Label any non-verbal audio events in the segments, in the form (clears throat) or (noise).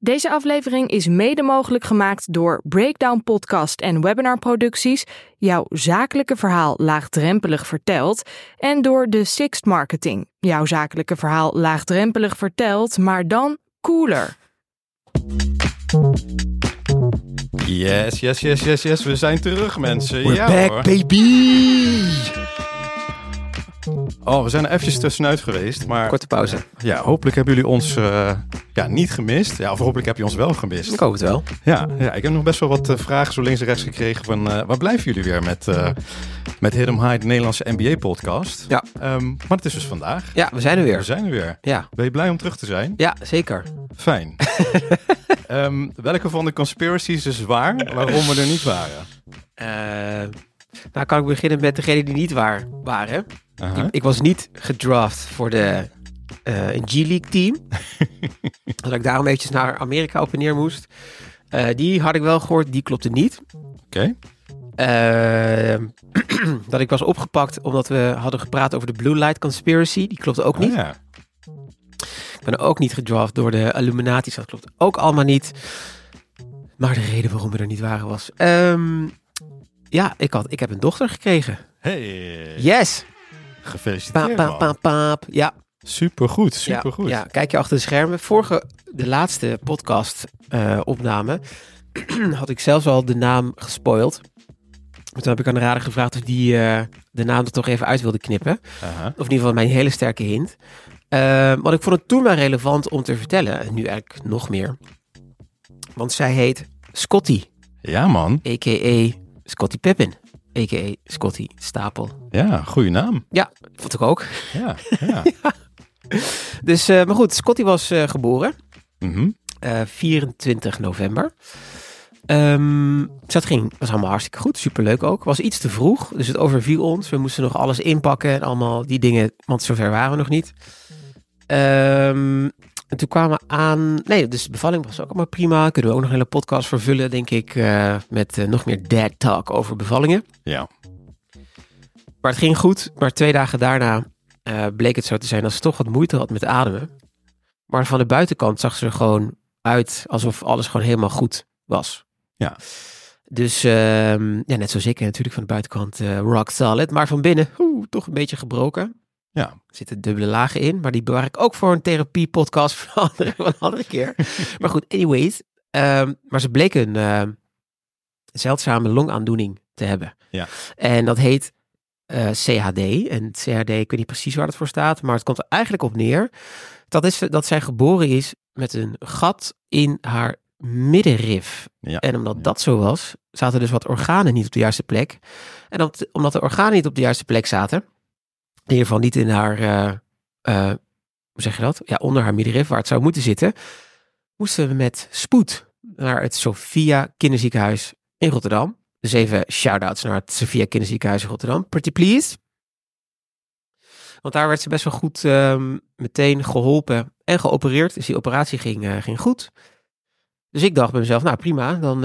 Deze aflevering is mede mogelijk gemaakt door Breakdown Podcast en Webinar Producties, jouw zakelijke verhaal laagdrempelig verteld, en door de Sixt Marketing, jouw zakelijke verhaal laagdrempelig verteld, maar dan cooler. Yes, yes, yes, yes, yes. We zijn terug, mensen. We're ja, back, hoor. baby! Oh, we zijn er eventjes tussenuit geweest, maar Korte pauze. ja, hopelijk hebben jullie ons eh, ja, niet gemist. Ja, of hopelijk heb je ons wel gemist. Ik hoop het wel. Ja, ja ik heb nog best wel wat eh, vragen zo links en rechts gekregen van eh, waar blijven jullie weer met, met Hit 'em High, de Nederlandse NBA-podcast. Ja. Ehm, maar het is dus vandaag. Ja, we zijn er We weer. zijn er weer. Ja, Ben je blij om terug te zijn? ja zeker. Fijn. (laughs) Ehm, welke van de conspiracies is waar, waarom we er niet waren? Nou, kan ik beginnen met degene die niet waar waren. Ik, ik was niet gedraft voor de eh, een G-League team. (laughs) dat ik daarom eventjes naar Amerika op en neer moest. Eh, die had ik wel gehoord, die klopte niet. Oké. Eh, (clears throat) dat ik was opgepakt omdat we hadden gepraat over de Blue Light Conspiracy. Die klopte ook niet. Ah, ja. Ik ben ook niet gedraft door de Illuminati's. Dat klopt ook allemaal niet. Maar de reden waarom we er niet waren was... ehm, ja, ik, had, ik heb een dochter gekregen. Hey, Yes! Gefeliciteerd Paap, paap, paap. Ja, Supergoed, ja, supergoed. ja, kijk je achter de schermen. Vorige, de laatste podcast eh, opname (clears throat) had ik zelfs al de naam gespoild. Maar toen heb ik aan de rader gevraagd of die eh, de naam er toch even uit wilde knippen. Of in ieder geval mijn hele sterke hint. Eh, want ik vond het toen wel relevant om te vertellen. En nu eigenlijk nog meer. Want zij heet Scotty. Ja man, A.k.a. Scotty Pippen. A.k.a. Scotty Stapel. ja, goede naam. Ja, vond ik ook. Ja, (laughs) ja. Dus, eh, maar goed, Scotty was eh, geboren. Eh, 24 november. Ehm, dus dat ging, was allemaal hartstikke goed. Superleuk ook. Was iets te vroeg, dus het overviel ons. We moesten nog alles inpakken en allemaal die dingen, want zover waren we nog niet. Ehm, en toen kwamen we aan... Nee, dus de bevalling was ook allemaal prima. Kunnen we ook nog een hele podcast vervullen, denk ik. eh, met eh, nog meer dad talk over bevallingen. ja. Maar het ging goed. Maar twee dagen daarna eh, bleek het zo te zijn dat ze toch wat moeite had met ademen. Maar van de buitenkant zag ze er gewoon uit alsof alles gewoon helemaal goed was. Ja. Dus ehm, ja, net zoals ik natuurlijk van de buitenkant rock solid. Maar van binnen oeh, toch een beetje gebroken. Ja. Er zitten dubbele lagen in. Maar die bewaar ik ook voor een therapie podcast van een andere, van een andere keer. (laughs) maar goed, anyways. ehm, maar ze bleek een ehm, zeldzame longaandoening te hebben. Ja. En dat heet eh, CHD. En CHD, ik weet niet precies waar het voor staat, maar het komt er eigenlijk op neer. Dat is dat zij geboren is met een gat in haar middenrif. Ja. En omdat Ja. dat zo was, zaten dus wat organen niet op de juiste plek. En dat, omdat de organen niet op de juiste plek zaten, in ieder geval niet in haar, eh, eh, hoe zeg je dat? Ja, onder haar middenrif, waar het zou moeten zitten, moesten we met spoed naar het Sophia Kinderziekenhuis in Rotterdam. Dus even shout-outs naar het Sophia Kinderziekenhuis in Rotterdam. Pretty please. Want daar werd ze best wel goed ehm, meteen geholpen en geopereerd. Dus die operatie ging, eh, ging goed. Dus ik dacht bij mezelf, nou prima. Dan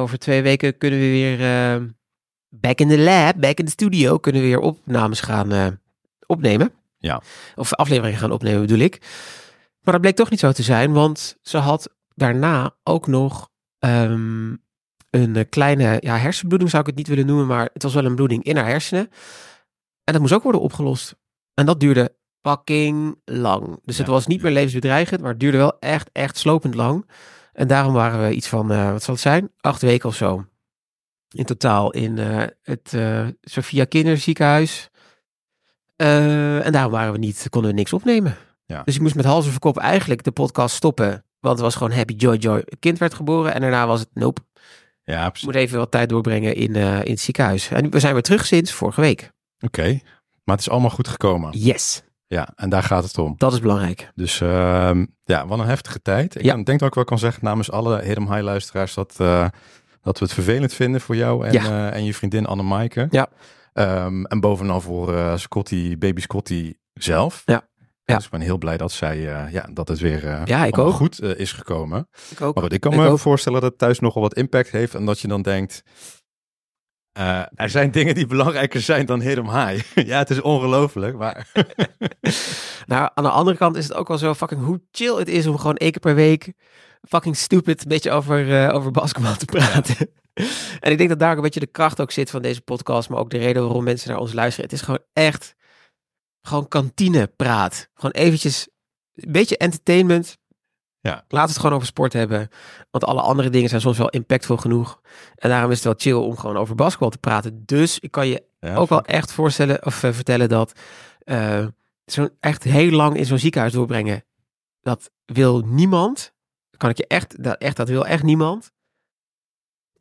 over twee weken kunnen we weer eh, back in the lab, back in the studio, kunnen we weer opnames gaan opnemen. Ja. Of afleveringen gaan opnemen bedoel ik. Maar dat bleek toch niet zo te zijn, want ze had daarna ook nog ehm, een kleine ja, hersenbloeding zou ik het niet willen noemen, maar het was wel een bloeding in haar hersenen. En dat moest ook worden opgelost. En dat duurde fucking lang. Dus het was niet meer levensbedreigend, maar het duurde wel echt, echt slopend lang. En daarom waren we iets van, eh, wat zal het zijn? Acht weken of zo. In totaal in eh, het eh Sophia Kinderziekenhuis. Eh, en daarom waren we niet, konden we niks opnemen. Ja. Dus ik moest met hals over kop eigenlijk de podcast stoppen. Want het was gewoon happy joy joy. Kind werd geboren en daarna was het nope. Ja, Ik precies. moet even wat tijd doorbrengen in, eh, in het ziekenhuis. En we zijn weer terug sinds vorige week. Oké. Maar het is allemaal goed gekomen. Yes, Ja, en daar gaat het om. dat is belangrijk. Dus ehm, ja, wat een heftige tijd. Ik Ja. denk dat ik wel kan zeggen namens alle Hidden High luisteraars dat, eh, dat we het vervelend vinden voor jou en, Ja. en je vriendin Anne Maaike. Ja. Ehm, en bovenal voor eh, Scotty, baby Scotty zelf. Ja. Ja. Dus ik ben heel blij dat zij, eh, ja, dat het weer eh, Ja, ik allemaal ook. goed is gekomen. Ik ook. Maar goed, ik kan Ik me ook. voorstellen dat het thuis nogal wat impact heeft en dat je dan denkt, er zijn dingen die belangrijker zijn dan Hit 'em High. (laughs) ja, het is ongelooflijk, maar... (laughs) Nou, aan de andere kant is het ook wel zo fucking hoe chill het is om gewoon één keer per week fucking stupid een beetje over, over basketbal te praten. En ik denk dat daar een beetje de kracht ook zit van deze podcast, maar ook de reden waarom mensen naar ons luisteren. Het is gewoon echt gewoon kantine praat. Gewoon eventjes een beetje entertainment. Ja. Laat het gewoon over sport hebben. Want alle andere dingen zijn soms wel impactvol genoeg. En daarom is het wel chill om gewoon over basketbal te praten. Dus ik kan je Ja, ook wel echt voorstellen of eh, vertellen dat zo echt heel lang in zo'n ziekenhuis doorbrengen, dat wil niemand. Kan ik je echt, dat, echt, dat wil echt niemand.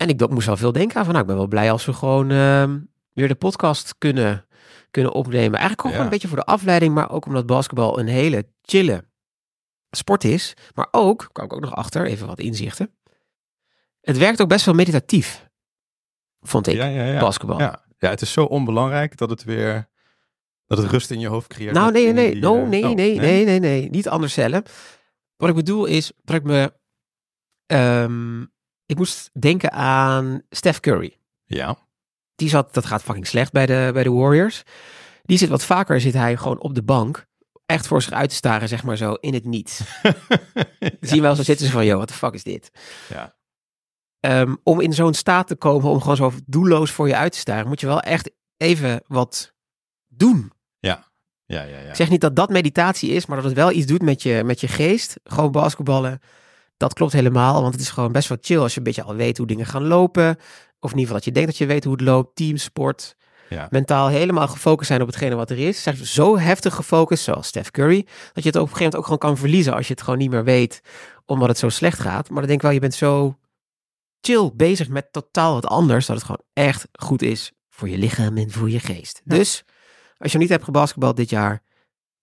En ik dat moest wel veel denken aan van, nou, ik ben wel blij als we gewoon ehm, weer de podcast kunnen, kunnen opnemen. Eigenlijk ook Ja. gewoon een beetje voor de afleiding, maar ook omdat basketbal een hele chille sport is. Maar ook, kwam ik ook nog achter, even wat inzichten. Het werkt ook best wel meditatief, vond ik, ja, ja, ja. basketbal. Ja. ja, het is zo onbelangrijk dat het weer... Dat het rust in je hoofd creëert. Nou, nee, nee, die, no, eh, nee, oh, nee, nee, nee, nee, niet anders cellen. Wat ik bedoel is, dat ik me, ehm, ik moest denken aan Steph Curry. Ja, Die zat, dat gaat fucking slecht bij de, bij de Warriors. Die zit wat vaker, zit hij gewoon op de bank, echt voor zich uit te staren, zeg maar zo, in het niets. (laughs) Dan zie je wel zo zitten ze van, yo, what the fuck is dit? ja. Ehm, om in zo'n staat te komen, om gewoon zo doelloos voor je uit te staren, moet je wel echt even wat doen. Ja, ja, ja. Ik zeg niet dat dat meditatie is, maar dat het wel iets doet met je, met je geest. Gewoon basketballen, dat klopt helemaal. Want het is gewoon best wel chill als je een beetje al weet hoe dingen gaan lopen. Of in ieder geval dat je denkt dat je weet hoe het loopt. Teamsport. Ja. Mentaal helemaal gefocust zijn op hetgene wat er is. Zeg, zo heftig gefocust, zoals Steph Curry. Dat je het op een gegeven moment ook gewoon kan verliezen als je het gewoon niet meer weet. Omdat het zo slecht gaat. Maar dan denk ik wel, je bent zo chill bezig met totaal wat anders. Dat het gewoon echt goed is voor je lichaam en voor je geest. Ja. Dus als je niet hebt gebasketbald dit jaar,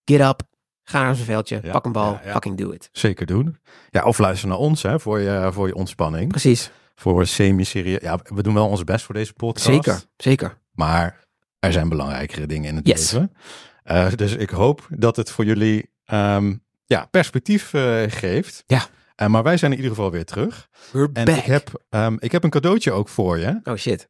get up, ga naar zo'n veldje, pak een bal, fucking do it. Zeker doen. Ja, of luister naar ons hè, voor, je, voor je ontspanning. Precies, Voor semi-serie. Ja, we doen wel ons best voor deze podcast. zeker, zeker. Maar er zijn belangrijkere dingen in het Yes. leven. Eh, dus ik hoop dat het voor jullie ehm, ja, perspectief eh, geeft. Ja. Eh, maar wij zijn in ieder geval weer terug. We're En back. ik heb, ehm, ik heb een cadeautje ook voor je. Oh shit.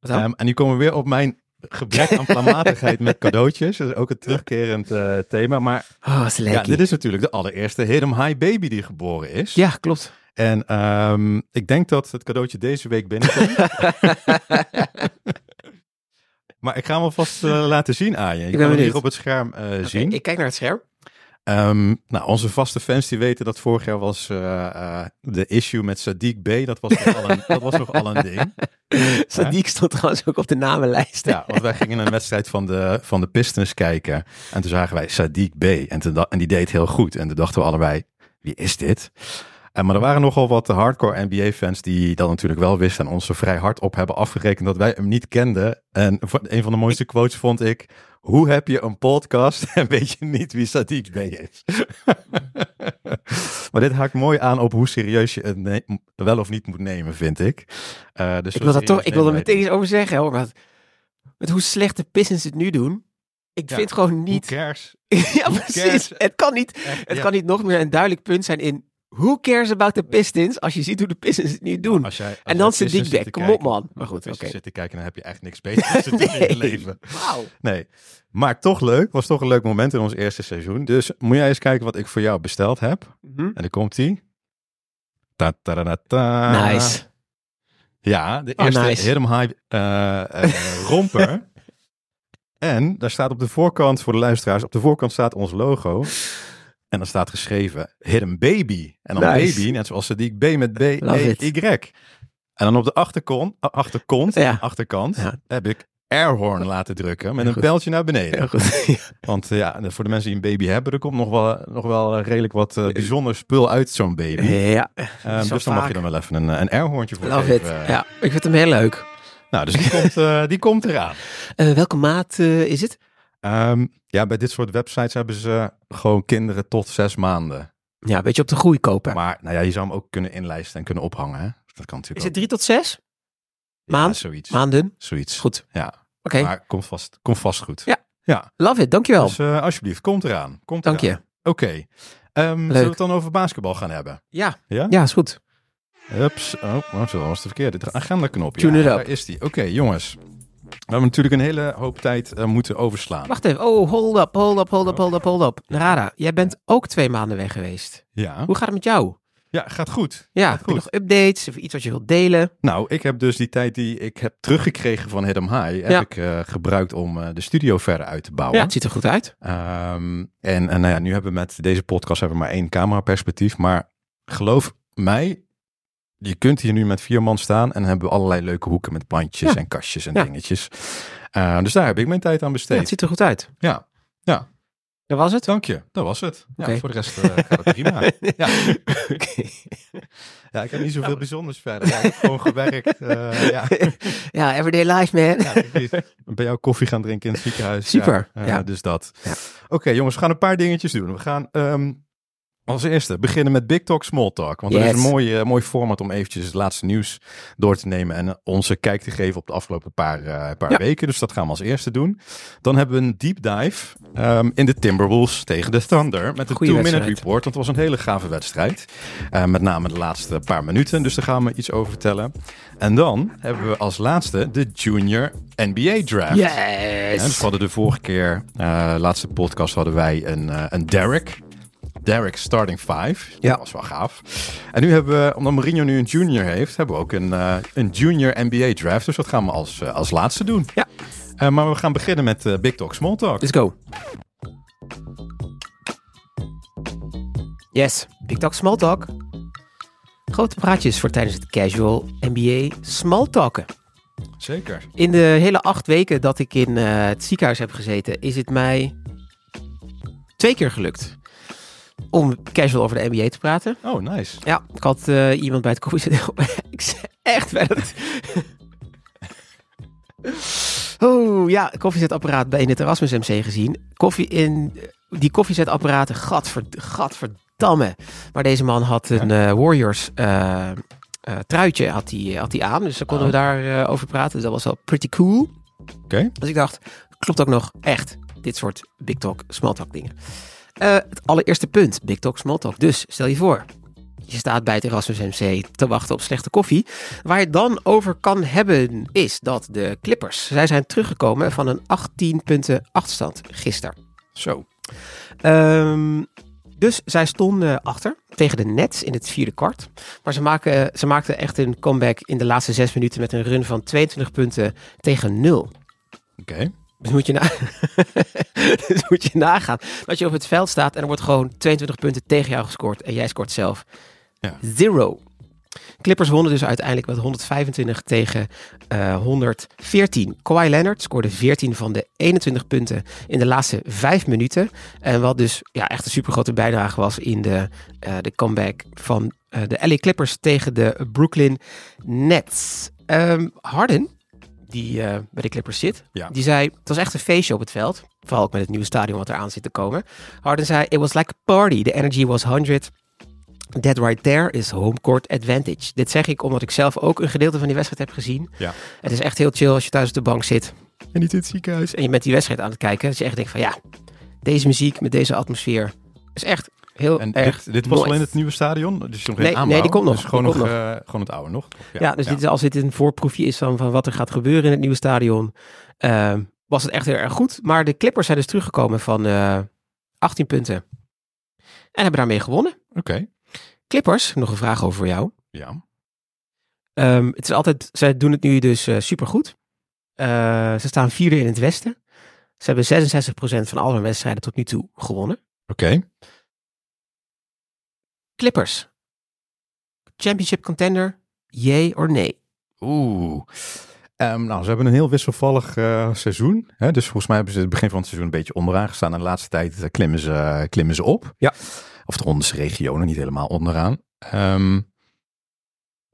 Ehm, en die komen weer op mijn gebrek aan planmatigheid met cadeautjes. Dat is ook een terugkerend eh, thema. Maar oh, ja, dit is natuurlijk de allereerste Hidden High Baby die geboren is. Ja, klopt. En ehm, ik denk dat het cadeautje deze week binnenkomt. (laughs) maar ik ga hem alvast eh, laten zien aan je. Je ben kan hem hier op het scherm eh, zien. ik kijk naar het scherm. Ehm, nou, onze vaste fans die weten dat vorig jaar was eh, eh, de issue met Sadiq B. Dat was nogal een, dat was nogal een ding. (laughs) Sadiq stond trouwens ook op de namenlijst. Ja, want wij gingen een wedstrijd van de, van de Pistons kijken. En toen zagen wij Sadiq B. En, toen, en die deed heel goed. En toen dachten we allebei, wie is dit? En, maar er waren nogal wat hardcore NBA-fans die dat natuurlijk wel wisten. En ons er vrij hard op hebben afgerekend dat wij hem niet kenden. En een van de mooiste quotes vond ik... Hoe heb je een podcast (laughs) en weet je niet wie Sadiq B is? (laughs) maar dit haakt mooi aan op hoe serieus je het wel of niet moet nemen, vind ik. Eh, dus Ik wil, dat toch, ik wil er meteen iets over zeggen hoor. Maar met hoe slecht de Pistons het nu doen. Ik Ja, vind gewoon niet. niet... Who cares? (laughs) ja, who precies. cares? Het kan niet Echt, Het ja. kan niet nog meer een duidelijk punt zijn in who cares about the Pistons als je ziet hoe de Pistons het nu doen. Als jij, als En dan zit Bek, te kom op, man. Maar als goed, oké. zit te kijken, dan heb je echt niks beter te (laughs) doen in je leven. Wauw. Nee, maar toch leuk. Was toch een leuk moment in ons eerste seizoen. Dus moet jij eens kijken wat ik voor jou besteld heb. Mhm. En dan komt die. Ta -ta -ta -ta. Nice. Ja, de Oh, eerste nice. Hidden High eh, eh, (laughs) romper. en daar staat op de voorkant, voor de luisteraars, op de voorkant staat ons logo. En dan staat geschreven Hidden Baby. En dan Nice. baby, net zoals die B met B-E-Y. En dan op de achterkant, achterkant, Ja. achterkant Ja. heb ik airhorn laten drukken met een pijltje naar beneden. (laughs) Want eh, ja, voor de mensen die een baby hebben, er komt nog wel, nog wel eh, redelijk wat eh, bijzonder spul uit zo'n baby. ja, Ehm, zo dus dan mag je dan wel even een, een airhorntje voor love it. geven. Ja, ik vind hem heel leuk. Nou, dus die komt, eh, die komt eraan. Eh, welke maat eh, is het? Ehm, ja, bij dit soort websites hebben ze gewoon kinderen tot zes maanden. Ja, een beetje op de groei kopen. Maar nou ja, je zou hem ook kunnen inlijsten en kunnen ophangen. Hè? Dat kan natuurlijk is het drie tot zes Ja, maand? zoiets. maanden? Zoiets. Goed. Ja, Oké, maar komt vast, komt vast goed. Ja. ja. love it. Dankjewel. Dus eh, alsjeblieft, komt eraan. Komt Dank je. Oké. Ehm, zullen we het dan over basketbal gaan hebben? Ja. Ja? ja, is goed. Ups. Oh, oh, zo was het verkeerde. De agenda-knop. Tune ja, it up. Daar is die. Oké, jongens. We hebben natuurlijk een hele hoop tijd eh, moeten overslaan. Wacht even. Oh, hold up, hold up, hold up, hold up, hold up. Narada, jij bent ook twee maanden weg geweest. Ja. Hoe gaat het met jou? Ja, gaat goed. Ja, Gaat goed. nog updates of iets wat je wilt delen? Nou, ik heb dus die tijd die ik heb teruggekregen van Hedam High, heb Ja. ik eh, gebruikt om eh, de studio verder uit te bouwen. Ja, het ziet er goed uit. Ehm, en en nou ja, nu hebben we met deze podcast hebben we maar één cameraperspectief. Maar geloof mij, je kunt hier nu met vier man staan en hebben we allerlei leuke hoeken met bandjes Ja. en kastjes en Ja. dingetjes. Eh, dus daar heb ik mijn tijd aan Ja, besteed. het ziet er goed uit. Ja, ja, Dat was het? dank je. Dat was het. Ja. Voor de rest eh, gaat het prima. (laughs) ja. Oké. ja, ik heb niet zoveel bijzonders verder. Ja, ik heb gewoon gewerkt. eh, ja. (laughs) ja, everyday life, man. Ja. Bij jou koffie gaan drinken in het ziekenhuis. Super, Ja, ja. Dus dat. Ja. Oké, jongens, we gaan een paar dingetjes doen. We gaan ehm, als eerste beginnen met Big Talk, Small Talk. Want dat is Yes. een mooi, eh, mooi format om eventjes het laatste nieuws door te nemen en onze kijk te geven op de afgelopen paar, eh, paar Ja. weken. Dus dat gaan we als eerste doen. Dan hebben we een deep dive ehm, in de Timberwolves tegen de Thunder met de two-minute report. Want het was een hele gave wedstrijd. Eh, met name de laatste paar minuten. Dus daar gaan we iets over vertellen. En dan hebben we als laatste de Junior NBA Draft. Ja, dus Yes! we hadden de vorige keer, eh, laatste podcast, hadden wij een, eh, een Derek. Derek starting five. Ja. Dat was wel gaaf. En nu hebben we, omdat Mourinho nu een junior heeft, hebben we ook een, eh, een junior NBA draft. Dus dat gaan we als, eh, als laatste doen. Ja. Eh, maar we gaan beginnen met Big Talk, Small Talk. Let's go. Yes, Big Talk Small Talk. Grote praatjes voor tijdens het casual NBA Small Talken. Zeker. In de hele acht weken dat ik in het ziekenhuis heb gezeten, is het mij twee keer gelukt om casual over de NBA te praten. Oh, nice. Ja, ik had eh, iemand bij het koffiezet. (laughs) ik zei echt dat. (laughs) Oh ja, koffiezetapparaat bij in het Erasmus MC gezien. Koffie in die koffiezetapparaten, gadver, gadverdamme. Maar deze man had een eh, Warriors eh, truitje had hij had die aan, dus dan konden Oh. we daar eh, over praten. Dus dat was wel pretty cool. Oké. Dus ik dacht, klopt ook nog echt dit soort big talk, small talk dingen. Eh, het allereerste punt, big talk, small talk. Dus stel je voor, je staat bij het Erasmus MC te wachten op slechte koffie. Waar je het dan over kan hebben is dat de Clippers, zij zijn teruggekomen van een 18 punten achterstand gisteren. Zo. Ehm, dus zij stonden achter tegen de Nets in het vierde kwart. Maar ze, maken, ze maakten echt een comeback in de laatste zes minuten met een run van 22 punten tegen 0. Oké. Dus moet, je na (laughs) dus moet je nagaan dat je op het veld staat en er wordt gewoon 22 punten tegen jou gescoord en jij scoort zelf Ja. zero. Clippers wonnen dus uiteindelijk met 125 tegen eh, 114. Kawhi Leonard scoorde 14 van de 21 punten in de laatste vijf minuten. En wat dus ja, echt een supergrote bijdrage was in de, eh, de comeback van eh, de LA Clippers tegen de Brooklyn Nets. Ehm, Harden, die eh, bij de Clippers zit, Ja. die zei, het was echt een feestje op het veld. Vooral ook met het nieuwe stadion wat eraan zit te komen. Harden zei, it was like a party. The energy was 100. That right there is home court advantage. Dit zeg ik omdat ik zelf ook een gedeelte van die wedstrijd heb gezien. Ja. Het is echt heel chill als je thuis op de bank zit En niet in het ziekenhuis. en je bent die wedstrijd aan het kijken. Dat je echt denkt van ja, deze muziek met deze atmosfeer is echt heel En erg dit, dit was mooi. al in het nieuwe stadion? Dus nog geen Nee, aanbouw? nee, die komt nog. Dus gewoon, nog, eh, gewoon het oude nog? Ja, dus Dit is, als dit een voorproefje is van, van wat er gaat gebeuren in het nieuwe stadion, ehm, was het echt heel erg goed. Maar de Clippers zijn dus teruggekomen van eh 18 punten. En hebben daarmee gewonnen. Oké. Clippers, nog een vraag over jou. Ja. Ehm, het is altijd, zij doen het nu dus super supergoed. Eh, ze staan vierde in het westen. Ze hebben 66% van alle hun wedstrijden tot nu toe gewonnen. Oké. Clippers. Championship contender, yay or nee? Oeh. Ehm, nou, ze hebben een heel wisselvallig eh, seizoen. Hè? Dus volgens mij hebben ze het begin van het seizoen een beetje onderaan gestaan. En de laatste tijd eh, klimmen, ze, klimmen ze op. Ja. Of de onderste regionen, niet helemaal onderaan. Ehm,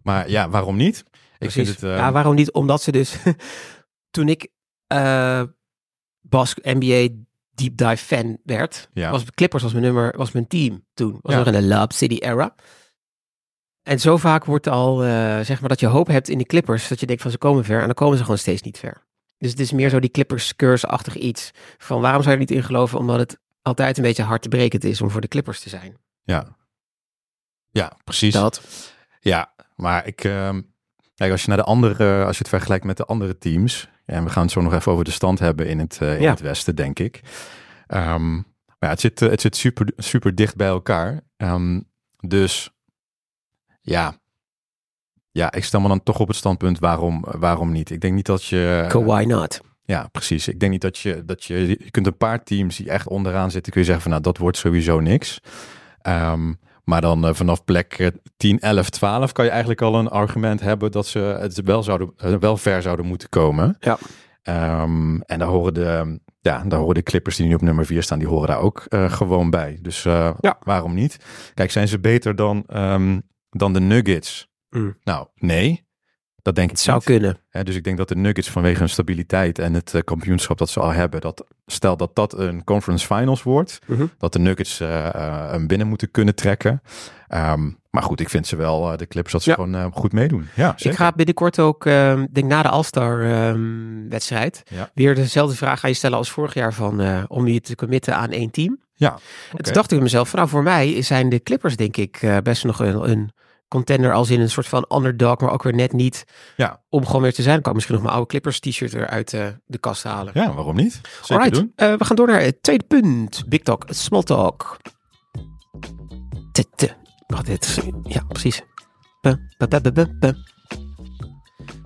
maar ja, waarom niet? Ik Precies. vind het... eh, Ja, waarom niet? Omdat ze dus... (laughs) toen ik eh Bas NBA Deep Dive fan werd, Ja. was Clippers was mijn nummer, was mijn team toen. Was Ja. nog in de Lab City era. En zo vaak wordt al, eh, zeg maar, dat je hoop hebt in die Clippers, dat je denkt van ze komen ver, en dan komen ze gewoon steeds niet ver. Dus het is meer zo die Clippers curse-achtig iets. Van waarom zou je er niet in geloven? Omdat het altijd een beetje hard te breken is om voor de Clippers te zijn. Ja. Ja, precies. Dat. Ja, maar ik, ehm, kijk, als je naar de andere, als je het vergelijkt met de andere teams, en we gaan het zo nog even over de stand hebben in het, eh, in Ja. het westen, denk ik. Ehm, maar ja, het zit, eh, het zit super, super dicht bij elkaar. Ehm, dus ja, ja, ik stel me dan toch op het standpunt waarom, waarom niet. Ik denk niet dat je. Why not? Ja, precies. Ik denk niet dat je, dat je, je kunt een paar teams die echt onderaan zitten, kun je zeggen van nou, dat wordt sowieso niks. Ehm, maar dan eh, vanaf plek eh, 10, 11, 12 kan je eigenlijk al een argument hebben dat ze het wel, zouden, eh, wel ver zouden moeten komen. Ja. Ehm, en daar horen, de, ja, daar horen de Clippers die nu op nummer 4 staan, die horen daar ook eh, gewoon bij. Dus Ja. waarom niet? Kijk, zijn ze beter dan, ehm, dan de Nuggets? Mm. Nou, nee. Dat denk ik Het zou niet. kunnen. Dus ik denk dat de Nuggets vanwege hun stabiliteit en het eh, kampioenschap dat ze al hebben, dat stel dat dat een conference finals wordt, Mhm. dat de Nuggets eh, eh, hem binnen moeten kunnen trekken. Ehm, maar goed, ik vind ze wel, de Clippers, dat ze Ja. gewoon goed meedoen. Ja, zeker. Ik ga binnenkort ook, ehm, denk na de All-Star ehm, Ja. weer dezelfde vraag aan je stellen als vorig jaar van om je te committen aan één team. Ja, En oké. toen dacht ik mezelf, nou voor mij zijn de Clippers denk ik best nog een, een contender als in een soort van underdog, maar ook weer net niet Ja. om gewoon weer te zijn. Dan kan ik misschien nog mijn oude Clippers t-shirt weer uit eh, de kast halen. Ja, waarom niet? Zeker Alright, doen. eh, we gaan door naar het tweede punt. Big Talk, Small Talk. Wacht, dit Ja, precies. Eh,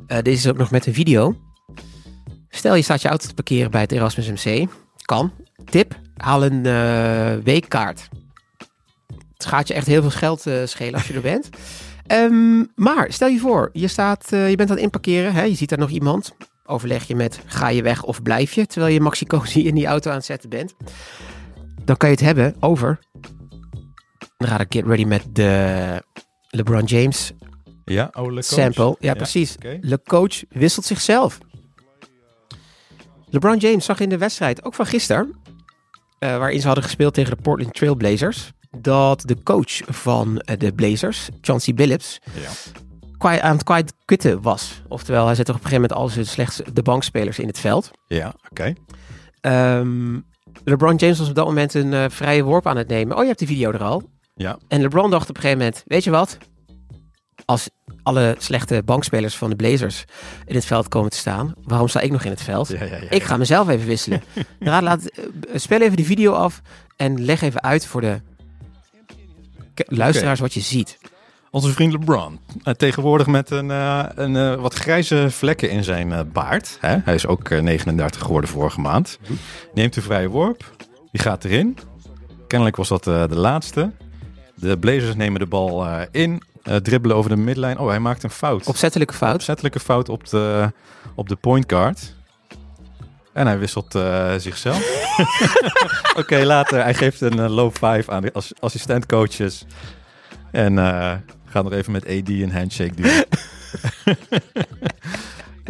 deze is ook nog met een video. Stel je staat je auto te parkeren bij het Erasmus MC. Kan. Tip, haal een weekkaart. Het gaat je echt heel veel geld eh, schelen als je er (laughs) bent. Ehm, maar stel je voor, je, staat, eh, je bent aan het inparkeren. Hè, je ziet daar nog iemand overleg je met ga je weg of blijf je, terwijl je Maxi Cosi (laughs) in die auto aan het zetten bent. Dan kan je het hebben over, dan gaat ik get ready met de LeBron James Ja, oh, Le Coach. sample. Ja, precies. oké. Le coach wisselt zichzelf. LeBron James zag in de wedstrijd, ook van gisteren, eh, waarin ze hadden gespeeld tegen de Portland Trail Blazers, dat de coach van eh, de Blazers, Chauncey Billups, Ja. kwijt, aan het kwijt quitten was. Oftewel, hij zette op een gegeven moment al zijn slechts de bankspelers in het veld. Ja, oké. Ehm, LeBron James was op dat moment een eh, vrije worp aan het nemen. Oh, je hebt die video er al. Ja. En LeBron dacht op een gegeven moment, weet je wat? Als alle slechte bankspelers van de Blazers in het veld komen te staan, waarom sta ik nog in het veld? Ja, ja, ja, Ik ga mezelf even wisselen. Raad, (laughs) laat, eh, speel even die video af en leg even uit voor de luisteraars wat je ziet. Onze vriend LeBron. eh, tegenwoordig met een, eh, een eh, wat grijze vlekken in zijn baard. Hè? Hij is ook eh, 39 geworden vorige maand. Neemt de vrije worp. Die gaat erin. Kennelijk was dat de laatste. De Blazers nemen de bal in. dribbelen over de midlijn. Oh, hij maakt een fout. Opzettelijke fout. Opzettelijke fout op de, op de point guard. En hij wisselt eh, zichzelf. (laughs) Oké, later. Hij geeft een eh, low five aan de ass assistentcoaches. En eh, gaat nog even met AD een handshake doen. (laughs)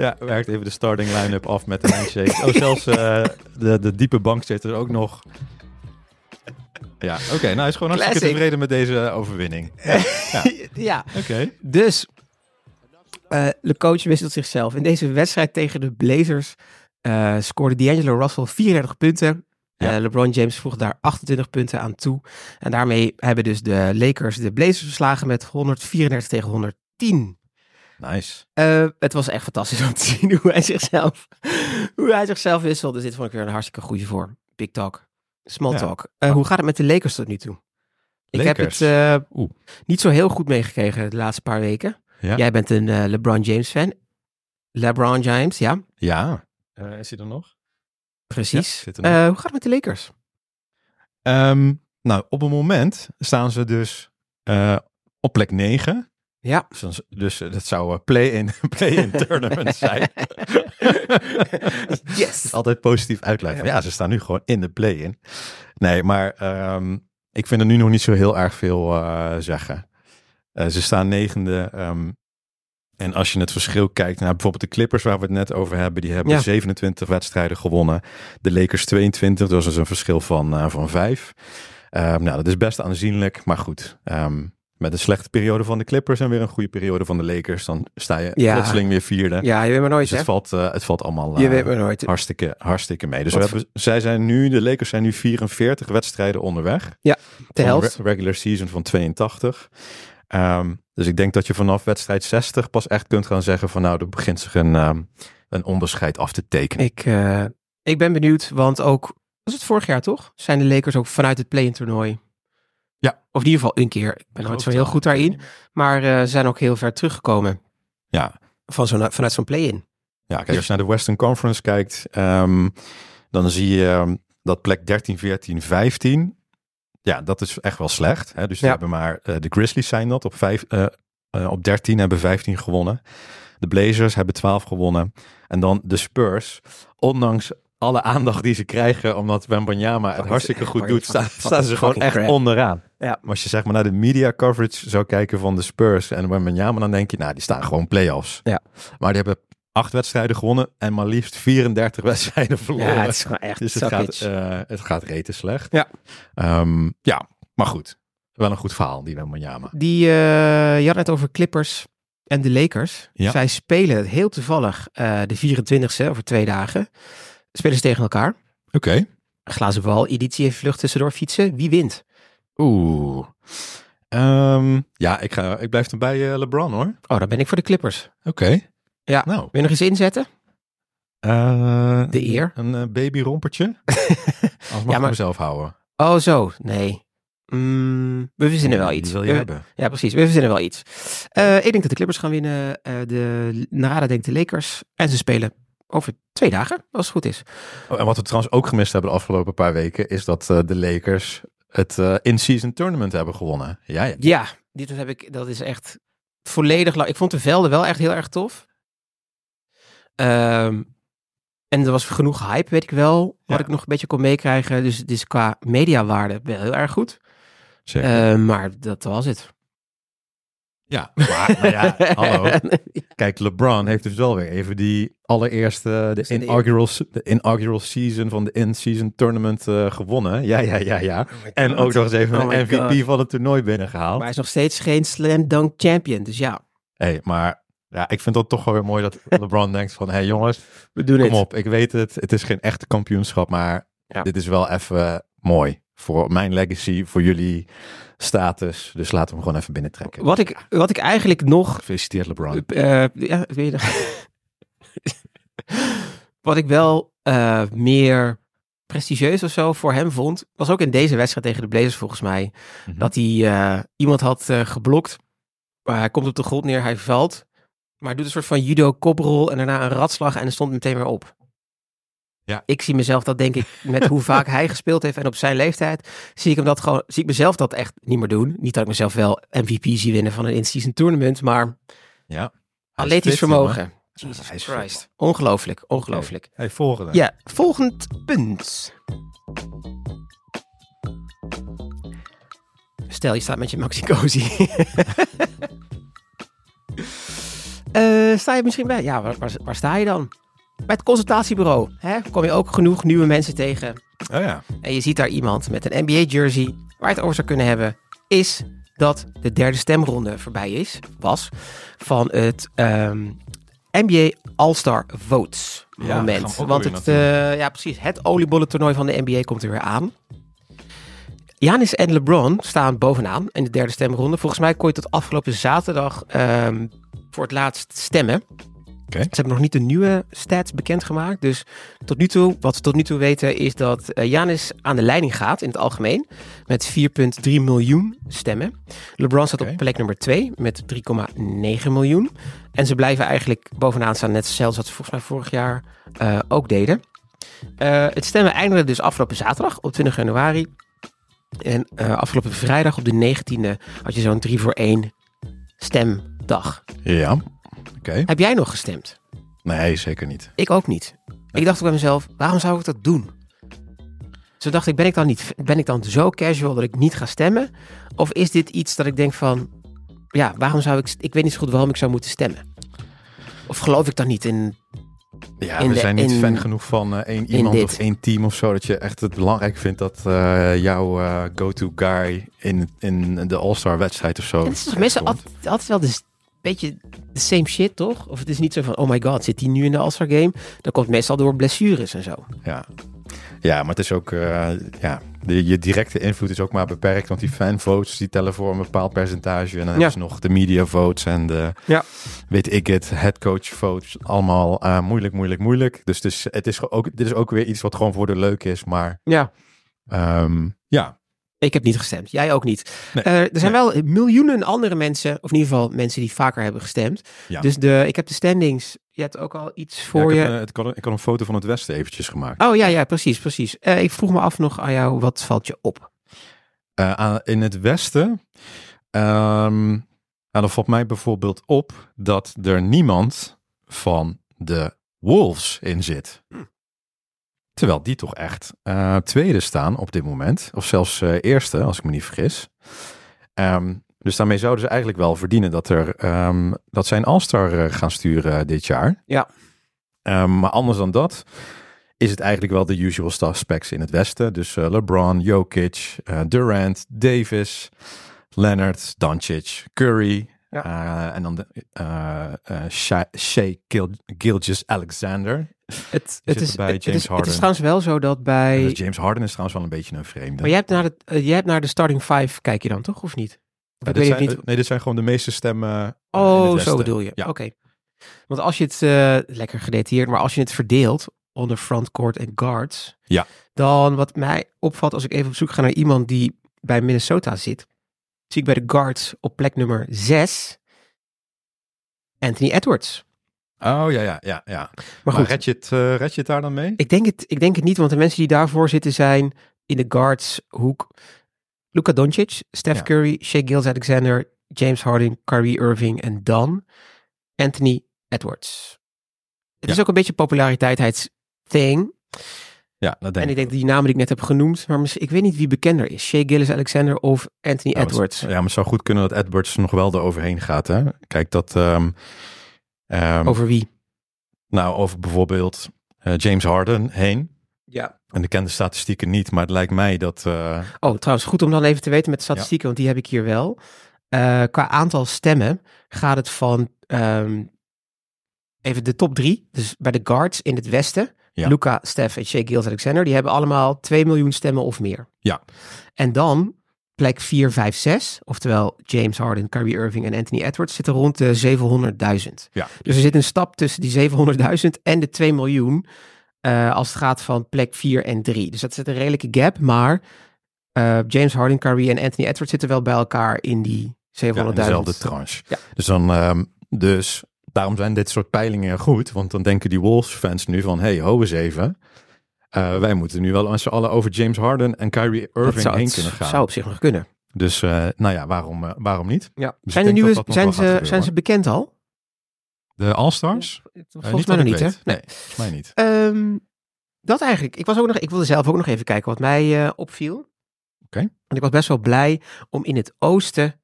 ja, werkt even de starting line-up af met een handshake. Oh, zelfs de, de diepe bank zit er ook nog. Ja, oké. nou, hij is gewoon hartstikke Classic. tevreden met deze overwinning. Ja, (laughs) ja, ja. oké. Dus, de coach wisselt zichzelf. In deze wedstrijd tegen de Blazers eh, scoorde D'Angelo Russell 34 punten. Ja. Eh, LeBron James voegde daar 28 punten aan toe. En daarmee hebben dus de Lakers de Blazers verslagen met 134 tegen 110. Nice. Eh, het was echt fantastisch om te zien hoe hij zichzelf, hoe hij zichzelf wisselt. Dus dit vond ik weer een hartstikke goede vorm. Big talk. Small Ja. talk. Hoe gaat het met de Lakers tot nu toe? Ik heb het niet zo heel goed meegekregen de laatste paar weken. Ja. Jij bent een LeBron James fan. LeBron James, ja, Ja. Eh, is hij er nog? precies. Ja, zit er nog. Eh, hoe gaat het met de Lakers? Ehm, nou, op het moment staan ze dus eh, op plek 9. Ja. Dus, dus dat zou een play-in (laughs) play tournament (laughs) zijn. Yes. Altijd positief uitleggen. Ja, ze staan nu gewoon in de play-in. Nee, maar ehm, ik vind er nu nog niet zo heel erg veel zeggen. Ze staan negende. ehm, en als je het verschil kijkt naar bijvoorbeeld de Clippers waar we het net over hebben, die hebben Ja. 27 wedstrijden gewonnen. De Lakers 22, dat is dus een verschil van, eh, van 5. Ehm, nou, dat is best aanzienlijk, maar goed. ehm, met een slechte periode van de Clippers en weer een goede periode van de Lakers, dan sta je Ja. plotseling weer vierde. Ja, je weet maar nooit, Dus hè? het valt, eh, het valt allemaal Je eh, weet maar nooit. hartstikke, hartstikke mee. Dus we hebben, zij zijn nu, de Lakers zijn nu 44 wedstrijden onderweg. De Van een helft. re- regular season van 82. Ehm, dus ik denk dat je vanaf wedstrijd 60 pas echt kunt gaan zeggen van nou, er begint zich een, ehm, een onderscheid af te tekenen. Ik, eh, ik ben benieuwd, want ook, was het vorig jaar toch? Zijn de Lakers ook vanuit het play-in toernooi? Ja. Of in ieder geval een keer. Ik ben nooit zo heel goed daarin. Maar eh, ze zijn ook heel ver teruggekomen Ja, van zo'n, vanuit zo'n play-in. Ja, kijk, als je naar de Western Conference kijkt, ehm, dan zie je dat plek 13, 14, 15. Ja, dat is echt wel slecht. Hè? Dus die Ja. hebben maar, eh, de Grizzlies zijn dat, op, vijf, eh, op 13 hebben 15 gewonnen. De Blazers hebben 12 gewonnen. En dan de Spurs, ondanks alle aandacht die ze krijgen, omdat Wembanyama het hartstikke goed doet, staan, staan ze gewoon echt crap. onderaan. Ja. Maar als je zeg maar naar de media coverage zou kijken van de Spurs en Wembanyama, dan denk je, nou, die staan gewoon play-offs. Ja. Maar die hebben acht wedstrijden gewonnen en maar liefst 34 (laughs) wedstrijden verloren. Ja, het is gewoon echt dus het gaat, eh het gaat rete slecht. Ja. Ehm, ja, maar goed. Wel een goed verhaal, die Wembanyama. Die, eh, je had het over Clippers en de Lakers. Ja. Zij spelen heel toevallig eh, de 24e, over twee dagen. Spelen ze tegen elkaar. Oké. Glazen bal, editie even vlucht tussendoor fietsen. Wie wint? Oeh. Ehm, ja, ik, ga, ik blijf dan bij eh, LeBron hoor. Oh, dan ben ik voor de Clippers. Oké. Ja. Nou. Wil je nog eens inzetten? eh, De eer? Een eh, babyrompertje. (laughs) Als mag maar- ik mezelf houden. Oh, zo. Nee. Mm, we verzinnen wel Die iets. wil je We- hebben. Ja, precies. We verzinnen wel iets. Eh, ik denk dat de Clippers gaan winnen. De Narada denkt de Lakers. En ze spelen over twee dagen, als het goed is. Oh, en wat we trouwens ook gemist hebben de afgelopen paar weken, is dat de Lakers het in-season tournament hebben gewonnen. Ja, ja. Ja, dit heb ik, dat is echt volledig. Ik vond de velden wel echt heel erg tof. Ehm, en er was genoeg hype, weet ik wel, wat Ja. ik nog een beetje kon meekrijgen. Dus het is qua mediawaarde wel heel erg goed. Zeker. Eh, maar dat was het. ja, maar, maar ja, (laughs) hallo. Kijk, LeBron heeft dus wel weer even die allereerste, de inaugural, de inaugural season van de in-season tournament eh, gewonnen. Ja, ja, ja, ja. En ook nog eens even Oh een MVP God. van het toernooi Maar binnengehaald. hij is nog steeds geen slam dunk champion. Dus ja, hey, maar ja, ik vind dat toch wel weer mooi dat (laughs) LeBron denkt van, hé hey, jongens, we doen kom op. Ik weet het, het is geen echte kampioenschap, maar Ja. dit is wel even mooi. Voor mijn legacy, voor jullie status. Dus laten we hem gewoon even binnentrekken. Wat ik, wat ik eigenlijk nog Gefeliciteerd LeBron. Eh, ja, weet je? (laughs) Wat ik wel eh, meer prestigieus of zo voor hem vond, was ook in deze wedstrijd tegen de Blazers volgens mij, Mhm. dat hij eh, iemand had geblokt. Maar hij komt op de grond neer, hij valt. Maar hij doet een soort van judo koprol en daarna een ratslag en hij stond meteen weer op. Ja. Ik zie mezelf dat denk ik met hoe (laughs) vaak hij gespeeld heeft en op zijn leeftijd, zie ik hem dat gewoon, zie ik mezelf dat echt niet meer doen. Niet dat ik mezelf wel MVP zie winnen van een in-season tournament, maar Ja. Atletisch vermogen. Jesus Christ. Ongelooflijk, ongelooflijk. Hey, volgende. Ja, volgend punt. Stel, je staat met je Maxi Cozy. (laughs) Eh, sta je misschien bij? Ja, waar, waar, waar sta je dan? Bij het consultatiebureau. Hè? Kom je ook genoeg nieuwe mensen tegen. Oh ja. En je ziet daar iemand met een NBA-jersey. Waar je het over zou kunnen hebben, is dat de derde stemronde voorbij is. Was. Van het ehm, NBA All-Star Votes moment. Want het, eh, ja, precies, het oliebollentoernooi van de NBA komt er weer aan. Janis en LeBron staan bovenaan in de derde stemronde. Volgens mij kon je tot afgelopen zaterdag ehm, voor het laatst stemmen. Ze hebben nog niet de nieuwe stats bekendgemaakt. Dus tot nu toe, wat we tot nu toe weten, is dat eh, Janis aan de leiding gaat in het algemeen. Met 4,3 miljoen stemmen. LeBron staat op plek nummer 2 met 3,9 miljoen. En ze blijven eigenlijk bovenaan staan, net zelfs wat ze volgens mij vorig jaar eh, ook deden. Eh, het stemmen eindigde dus afgelopen zaterdag op 20 januari. En eh, afgelopen vrijdag op de 19e had je zo'n 3 voor 1 stemdag. Ja. Oké. Heb jij nog gestemd? Nee, zeker niet. Ik ook niet. Ik dacht bij mezelf, waarom zou ik dat doen? Zo dacht ik, ben ik dan niet, ben ik dan zo casual dat ik niet ga stemmen? Of is dit iets dat ik denk van, ja, waarom zou ik, ik weet niet zo goed waarom ik zou moeten stemmen? Of geloof ik dan niet in, Ja, In we de- zijn niet in- fan genoeg van eh, één iemand of één team of zo. Dat je echt het belangrijk vindt dat eh, jouw eh, go-to guy in, in de All-Star wedstrijd of zo. het is toch meestal altijd, altijd wel de beetje de same shit, toch? Of het is niet zo van, oh my god, zit hij nu in de All-Star game? Dat komt meestal door blessures en zo. Ja. Ja, maar het is ook, eh, ja, de, je directe invloed is ook maar beperkt, want die fanvotes die tellen voor een bepaald percentage. En dan Ja. hebben ze nog de media votes en de, Ja. weet ik het, headcoach votes. Allemaal eh, moeilijk, moeilijk, moeilijk. Dus het is, het is ook, dit is ook weer iets wat gewoon voor de leuk is, maar Ja, ehm, ja. ik heb niet gestemd. Jij ook niet. Nee. Eh, er zijn wel miljoenen andere mensen, of in ieder geval mensen die vaker hebben gestemd. Ja. Dus de, ik heb de standings. Je hebt ook al iets Ja, voor ik, je. heb, eh, ik, had, ik had een foto van het Westen eventjes gemaakt. Oh ja, ja, precies, precies. Eh, ik vroeg me af nog aan jou, wat valt je op? Aan- in het Westen, ehm, nou, dan valt mij bijvoorbeeld op dat er niemand van de Wolves in zit. Terwijl die toch echt tweede staan op dit moment. Of zelfs eerste, als ik me niet vergis. Ehm, dus daarmee zouden ze eigenlijk wel verdienen dat, er, ehm, dat zij een All-Star eh, gaan sturen dit jaar. Ja. Ehm, maar anders dan dat is het eigenlijk wel de usual suspects in het Westen. Dus eh, LeBron, Jokic, eh, Durant, Davis, Leonard, Doncic, Curry. Ja. eh, en dan de, eh eh, Sha- Shea Gil- Gilgeous-Alexander. Het, het, is, het, James is, het Harden. is trouwens wel zo dat bij... Dus James Harden is trouwens wel een beetje een vreemde. Maar jij hebt, naar de, eh, jij hebt naar de starting five, kijk je dan toch, of niet? Ik weet zijn, niet- Nee, dit zijn gewoon de meeste stemmen. eh, Oh, zo bedoel je. Ja. Oké. Want als je het, eh, lekker gedetailleerd, maar als je het verdeelt onder frontcourt en guards, Ja. dan wat mij opvalt als ik even op zoek ga naar iemand die bij Minnesota zit, zie ik bij de guards op plek nummer 6 Anthony Edwards. Oh ja, ja, ja. ja. Maar Maar, goed, red, je het, eh, red je het daar dan mee? ik, denk het, ik denk het niet, want de mensen die daarvoor zitten zijn in de guards hoek Luka Doncic, Steph Ja. Curry, Shea Gilgeous-Alexander, James Harden, Kyrie Irving en dan Anthony Edwards. Het Ja. is ook een beetje een populariteitsthing. Ja, dat denk En ik denk dat die namen die ik net heb genoemd, maar ik weet niet wie bekender is. Shea Gilgeous-Alexander of Anthony het- Edwards. Ja, maar het zou goed kunnen dat Edwards nog wel eroverheen gaat. Hè? Kijk, dat. ehm, ehm, Over wie? Nou, over bijvoorbeeld eh, James Harden heen. Ja. En ik ken de statistieken niet, maar het lijkt mij dat. eh, Oh, trouwens, goed om dan even te weten met de statistieken, want die heb ik hier wel. Eh, qua aantal stemmen gaat het van ehm, even de top drie. Dus bij de guards in het westen. Ja. Luca, Steph en Shea Gilgeous-Alexander. Die hebben allemaal 2 miljoen stemmen of meer. Ja. En dan plek 4, 5, 6. Oftewel James Harden, Kyrie Irving en Anthony Edwards zitten rond de 700.000. ja, Dus er zit een stap tussen die 700.000 en de 2 miljoen. Eh, als het gaat van plek 4 en 3. Dus dat zit een redelijke gap. Maar eh, James Harden, Kyrie en Anthony Edwards zitten wel bij elkaar in die 700.000. ja, dezelfde tranche. Ja. Dus dan. ehm, dus daarom zijn dit soort peilingen goed. Want dan denken die Wolves-fans nu van: hey, ho eens even. Eh, wij moeten nu wel met z'n allen over James Harden en Kyrie Irving zou, heen kunnen gaan. zou op zich nog kunnen. Dus nou ja, waarom, waarom niet? Ja. Dus zijn er dat dat ze, zijn bekend al? De All-Stars? Eh, Volgens mij nog niet, hè? Nee. Volgens mij niet. Ehm, dat eigenlijk. Ik, was ook nog, ik wilde zelf ook nog even kijken wat mij eh, opviel. Oké. Want ik was best wel blij om in het oosten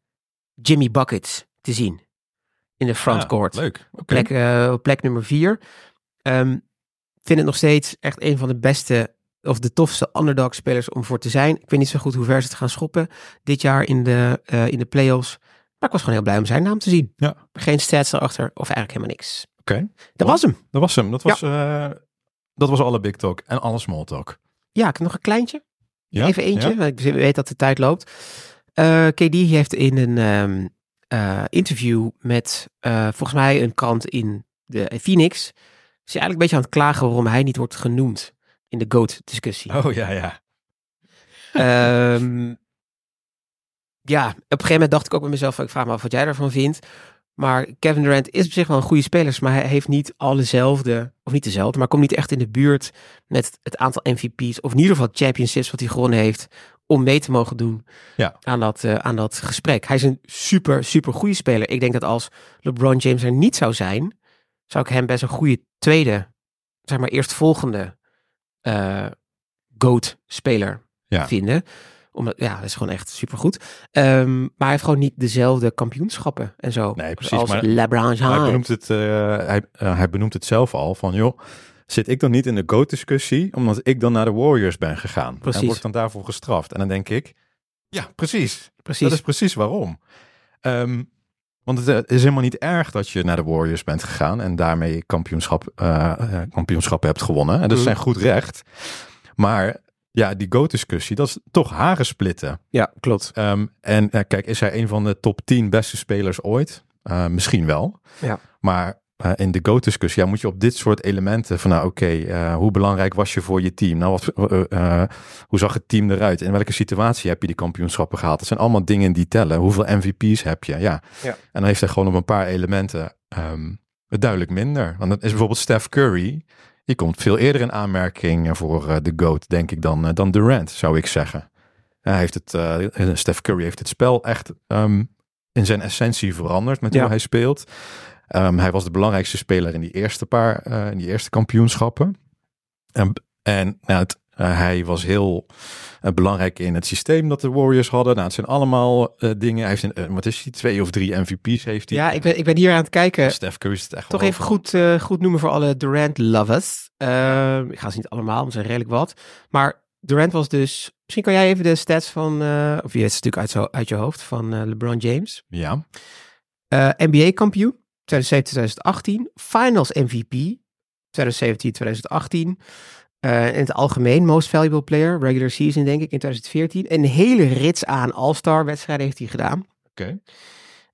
Jimmy Buckets te zien. In de frontcourt. Ja, leuk. Oké. plek, eh, plek nummer vier. Ehm, vind het nog steeds echt een van de beste of de tofste underdog spelers om voor te zijn. Ik weet niet zo goed hoe ver ze het gaan schoppen dit jaar in de, in de playoffs. Maar ik was gewoon heel blij om zijn naam te zien. Ja. Geen stats erachter of eigenlijk helemaal niks. Oké. Dat was hem. Dat was hem. Dat was, eh, dat was alle big talk en alle small talk. Ja, ik heb nog een kleintje. Ja? Even eentje, Ja? ik weet dat de tijd loopt. Eh, KD heeft in een ehm, eh, interview met volgens mij een krant in de Phoenix. Is hij eigenlijk een beetje aan het klagen waarom hij niet wordt genoemd in de GOAT-discussie. Oh ja, ja. Ehm, ja, op een gegeven moment dacht ik ook bij mezelf, ik vraag me af wat jij daarvan vindt. Maar Kevin Durant is op zich wel een goede speler, maar hij heeft niet allezelfde, of niet dezelfde, maar komt niet echt in de buurt met het aantal MVP's, of in ieder geval championships wat hij gewonnen heeft, om mee te mogen doen Ja. aan, dat, eh, aan dat gesprek. Hij is een super, super goede speler. Ik denk dat als LeBron James er niet zou zijn, zou ik hem best een goede tweede, zeg maar eerstvolgende eh GOAT-speler Ja. vinden. Omdat, ja, dat is gewoon echt supergoed. Ehm, maar hij heeft gewoon niet dezelfde kampioenschappen en zo. Nee, precies, Als maar LeBron Hij benoemt, het, eh, hij, eh, hij benoemt het zelf al van, joh, zit ik dan niet in de GOAT-discussie omdat ik dan naar de Warriors ben gegaan? Precies. En word dan daarvoor gestraft? En dan denk ik, ja, precies. Precies. Dat is precies waarom. Ehm, want het eh, is helemaal niet erg dat je naar de Warriors bent gegaan en daarmee kampioenschap, kampioenschappen hebt gewonnen. En dat is Mhm. zijn goed recht. Maar ja, die GOAT-discussie, dat is toch haren splitten. Ja, klopt. Ehm, en eh, kijk, is hij een van de top 10 beste spelers ooit? Uh, misschien wel. Ja. Maar uh, in de GOAT-discussie ja, moet je op dit soort elementen van, nou oké, okay, hoe belangrijk was je voor je team? Nou, wat, hoe zag het team eruit? In welke situatie heb je die kampioenschappen gehaald? Dat zijn allemaal dingen die tellen. Hoeveel MVP's heb je? Ja. ja. En dan heeft hij gewoon op een paar elementen um, het duidelijk minder. Want dat is bijvoorbeeld Steph Curry. Die komt veel eerder in aanmerking voor uh, de GOAT, denk ik, dan, uh, dan Durant, zou ik zeggen. Hij heeft het, uh, Steph Curry heeft het spel echt um, in zijn essentie veranderd met Ja. hoe hij speelt. Um, hij was de belangrijkste speler in die eerste paar, in die eerste kampioenschappen. En, en nou, het, uh, hij was heel uh, belangrijk in het systeem dat de Warriors hadden. Nou, het zijn allemaal uh, dingen. Hij heeft een, wat is hij? Twee of drie MVP's heeft hij. Ja, ik ben, ik ben hier aan het kijken. Steph Curry is het echt Toch even goed, goed noemen voor alle Durant lovers. Uh, ik ga ze niet allemaal, want er zijn redelijk wat. Maar Durant was dus... Misschien kan jij even de stats van... Of je het natuurlijk uit, zo, uit je hoofd van LeBron James. Ja. NBA kampioen 2017-2018. Finals MVP 2017-2018. Uh, in het algemeen most valuable player, regular season denk ik in 2014. Een hele rits aan All-Star wedstrijden heeft hij gedaan. Oké.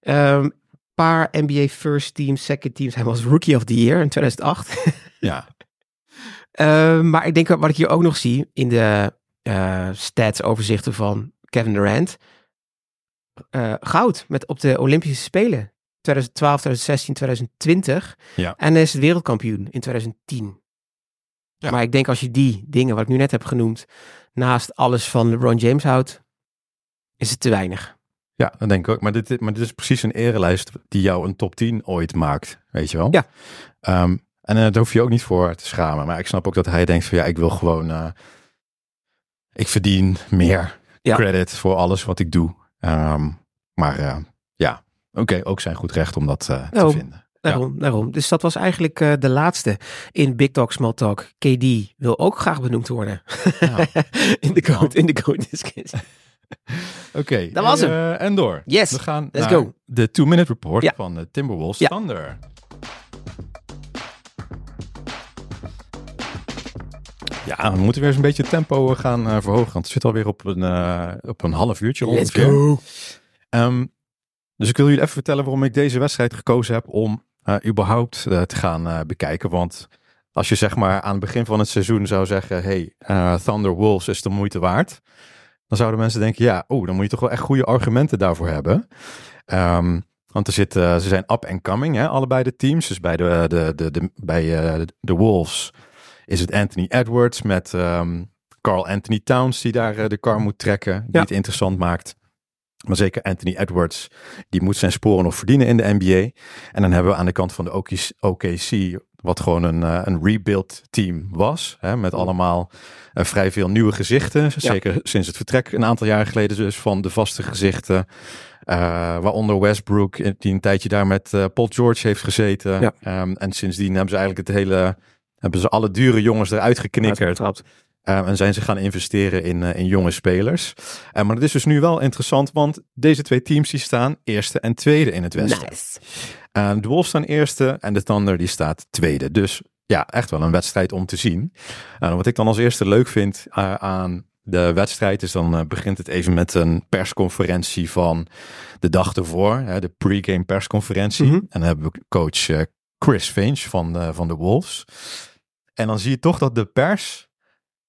Okay. Um, paar NBA first teams, second teams. Hij was rookie of the year in 2008. ja. Uh, (laughs) maar ik denk wat ik hier ook nog zie in de uh, stats overzichten van Kevin Durant. Uh, goud met op de Olympische Spelen 2012, 2016, 2020. Ja. En hij is wereldkampioen in 2010. Ja. Maar ik denk als je die dingen wat ik nu net heb genoemd, naast alles van LeBron James houdt, is het te weinig. Ja, dat denk ik ook. Maar dit, maar dit is precies een erelijst die jou een top 10 ooit maakt, weet je wel? Ja. Um, en uh, daar hoef je ook niet voor te schamen. Maar ik snap ook dat hij denkt van ja, ik wil gewoon, uh, ik verdien meer ja. credit voor alles wat ik doe. Um, maar uh, ja, oké, okay, ook zijn goed recht om dat te vinden. Daarom, ja. daarom. Dus dat was eigenlijk uh, de laatste in Big Talk Small Talk. KD wil ook graag benoemd worden. Ja. (laughs) in de code, in de code discussie. (laughs) Oké, okay, dat was hem. Uh, en door. Yes, we gaan let's naar go. de two-minute report ja. van de Timberwolves ja. Thunder. Ja, we moeten weer eens een beetje tempo gaan uh, verhogen. Want het zit alweer op een, uh, op een half uurtje Let's ongeveer. go. Um, dus ik wil jullie even vertellen waarom ik deze wedstrijd gekozen heb om überhaupt uh, te gaan uh, bekijken. Want als je zeg maar aan het begin van het seizoen zou zeggen, hey, Thunder Wolves is de moeite waard. Dan zouden mensen denken, ja, oh, dan moet je toch wel echt goede argumenten daarvoor hebben. Um, want er zit, ze zijn up and coming, hè, allebei de teams. Dus bij de, de, de, de bij de Wolves is het Anthony Edwards met um, Carl Anthony Towns die daar de kar moet trekken. Die Ja. het interessant maakt. Maar zeker Anthony Edwards, die moet zijn sporen nog verdienen in de NBA. En dan hebben we aan de kant van de OKC, wat gewoon een, uh, een rebuild team was. Hè, met allemaal uh, vrij veel nieuwe gezichten. Zeker sinds het vertrek een aantal jaren geleden dus van de vaste gezichten. Uh, waaronder Westbrook, die een tijdje daar met uh, Paul George heeft gezeten. Ja. Um, en sindsdien hebben ze eigenlijk het hele, hebben ze alle dure jongens eruit geknikkerd. Uh, en zijn ze gaan investeren in, uh, in jonge spelers. Uh, maar dat is dus nu wel interessant, want deze twee teams die staan eerste en tweede in het westen. Nice. de Wolves staan eerste en de Thunder die staat tweede. Dus ja, echt wel een wedstrijd om te zien. wat ik dan als eerste leuk vind aan de wedstrijd is dan begint het even met een persconferentie van de dag ervoor. de pregame persconferentie. Mhm. En dan hebben we coach Chris Finch van, van de Wolves. En dan zie je toch dat de pers